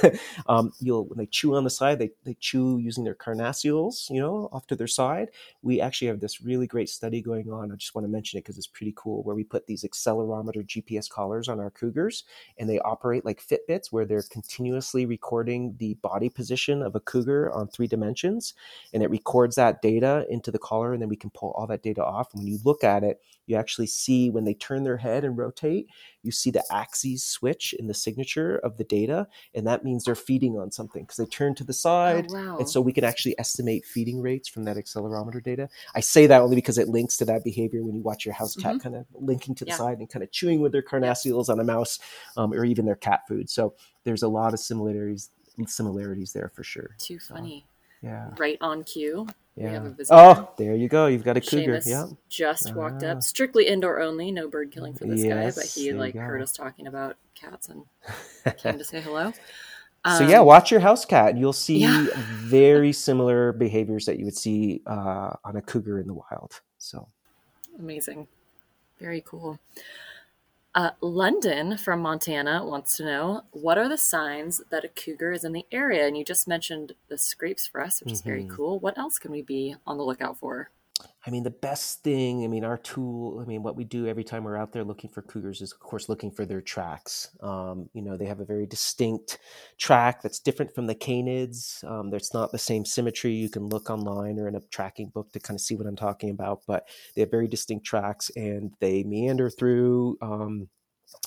um, you'll when they chew on the side, they, they chew using their carnassials, you know, off to their side. We actually have this really great study going on. I just want to mention it because it's pretty cool, where we put these accelerometer GPS collars on our cougars and they operate like Fitbits, where they're continuously recording the body position of a cougar on three dimensions. And it records that data into the collar, and then we can pull all that data off. And when you look at it, you actually see when they turn their head and rotate, you see the axes switch in the signature of the data, and that means they're feeding on something because they turn to the side. Oh, wow. And so we can actually estimate feeding rates from that accelerometer data. I say that only because it links to that behavior when you watch your house cat mm-hmm. kind of linking to the yeah. side and kind of chewing with their carnassials on a mouse um, or even their cat food. So there's a lot of similarities similarities there for sure. Too funny. So, yeah. Right on cue. Yeah. Oh, there you go. You've got a cougar. Seamus yeah. Just walked up. Ah. Strictly indoor only. No bird killing for this yes, guy, but he like heard us talking about cats and came to say hello. Um, so yeah, um, watch your house cat. You'll see yeah. very similar behaviors that you would see uh, on a cougar in the wild. So amazing, very cool. Uh, London from Montana wants to know what are the signs that a cougar is in the area? And you just mentioned the scrapes for us, which mm-hmm. is very mm-hmm. cool. What else can we be on the lookout for? I mean, the best thing, I mean, our tool, I mean, what we do every time we're out there looking for cougars is, of course, looking for their tracks. Um, you know, they have a very distinct track that's different from the canids. Um, there's not the same symmetry. You can look online or in a tracking book to kind of see what I'm talking about, but they have very distinct tracks and they meander through. Um,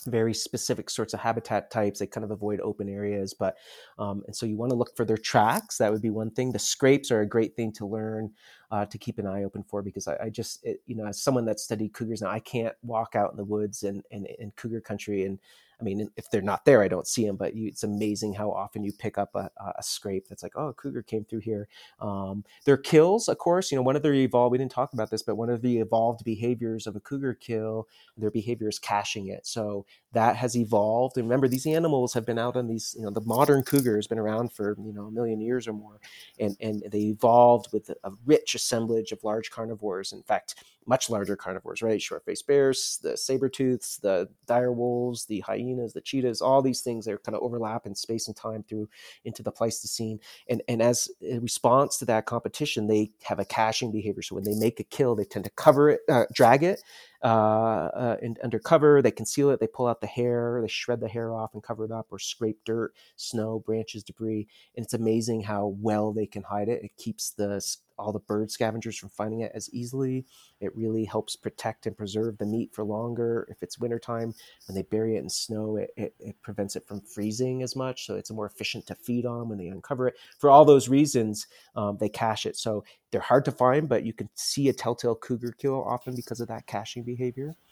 very specific sorts of habitat types. They kind of avoid open areas, but um, and so you want to look for their tracks. That would be one thing. The scrapes are a great thing to learn uh, to keep an eye open for because I, I just it, you know as someone that studied cougars now I can't walk out in the woods and and in cougar country and I mean, if they're not there, I don't see them. But you, it's amazing how often you pick up a, a scrape that's like, oh, a cougar came through here. Um, their kills, of course, you know, one of their evolved. We didn't talk about this, but one of the evolved behaviors of a cougar kill, their behavior is caching it. So that has evolved. And remember, these animals have been out on these. You know, the modern cougar has been around for you know a million years or more, and and they evolved with a rich assemblage of large carnivores. In fact much larger carnivores, right? Short-faced bears, the saber-tooths, the dire wolves, the hyenas, the cheetahs, all these things that kind of overlap in space and time through into the Pleistocene. And and as a response to that competition, they have a caching behavior. So when they make a kill, they tend to cover it, uh, drag it, uh, uh, in, under. They conceal it. They pull out the hair. They shred the hair off and cover it up, or scrape dirt, snow, branches, debris. And it's amazing how well they can hide it. It keeps the all the bird scavengers from finding it as easily. It really helps protect and preserve the meat for longer. If it's wintertime, when they bury it in snow, it, it, it, prevents it from freezing as much. So it's more efficient to feed on when they uncover it. For all those reasons, um, they cache it. So they're hard to find, but you can see a telltale cougar kill often because of that caching behavior.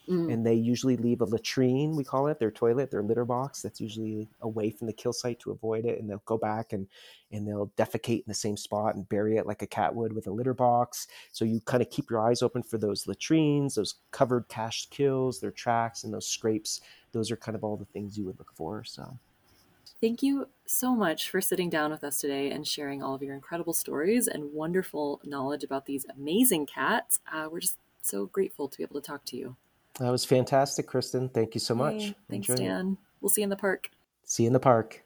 Mm. And they usually leave a latrine, we call it, their toilet, their litter box that's usually away from the kill site to avoid it. And they'll go back and, and they'll defecate in the same spot and bury it like a cat would with a litter box. So you kind of keep your eyes open for those latrines, those covered cached kills, their tracks, and those scrapes. Those are kind of all the things you would look for. So. Thank you so much for sitting down with us today and sharing all of your incredible stories and wonderful knowledge about these amazing cats. Uh, we're just so grateful to be able to talk to you. That was fantastic, Kristen. Thank you so much. Hey, thanks, Enjoy Dan. It. We'll see you in the park. See you in the park.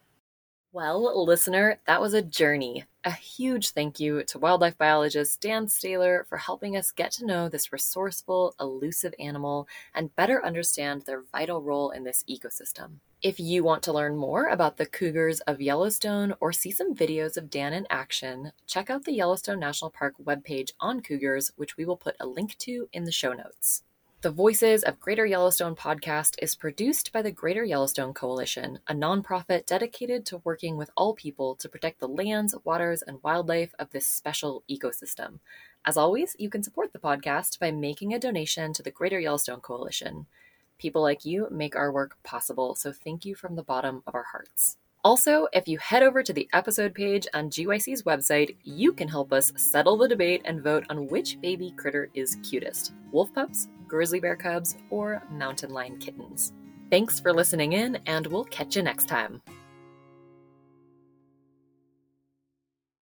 Well, listener, that was a journey. A huge thank you to wildlife biologist Dan Stahler for helping us get to know this resourceful, elusive animal and better understand their vital role in this ecosystem. If you want to learn more about the cougars of Yellowstone or see some videos of Dan in action, check out the Yellowstone National Park webpage on cougars, which we will put a link to in the show notes. The Voices of Greater Yellowstone podcast is produced by the Greater Yellowstone Coalition, a nonprofit dedicated to working with all people to protect the lands, waters, and wildlife of this special ecosystem. As always, you can support the podcast by making a donation to the Greater Yellowstone Coalition. People like you make our work possible, so thank you from the bottom of our hearts. Also, if you head over to the episode page on GYC's website, you can help us settle the debate and vote on which baby critter is cutest wolf pups, grizzly bear cubs, or mountain lion kittens. Thanks for listening in, and we'll catch you next time.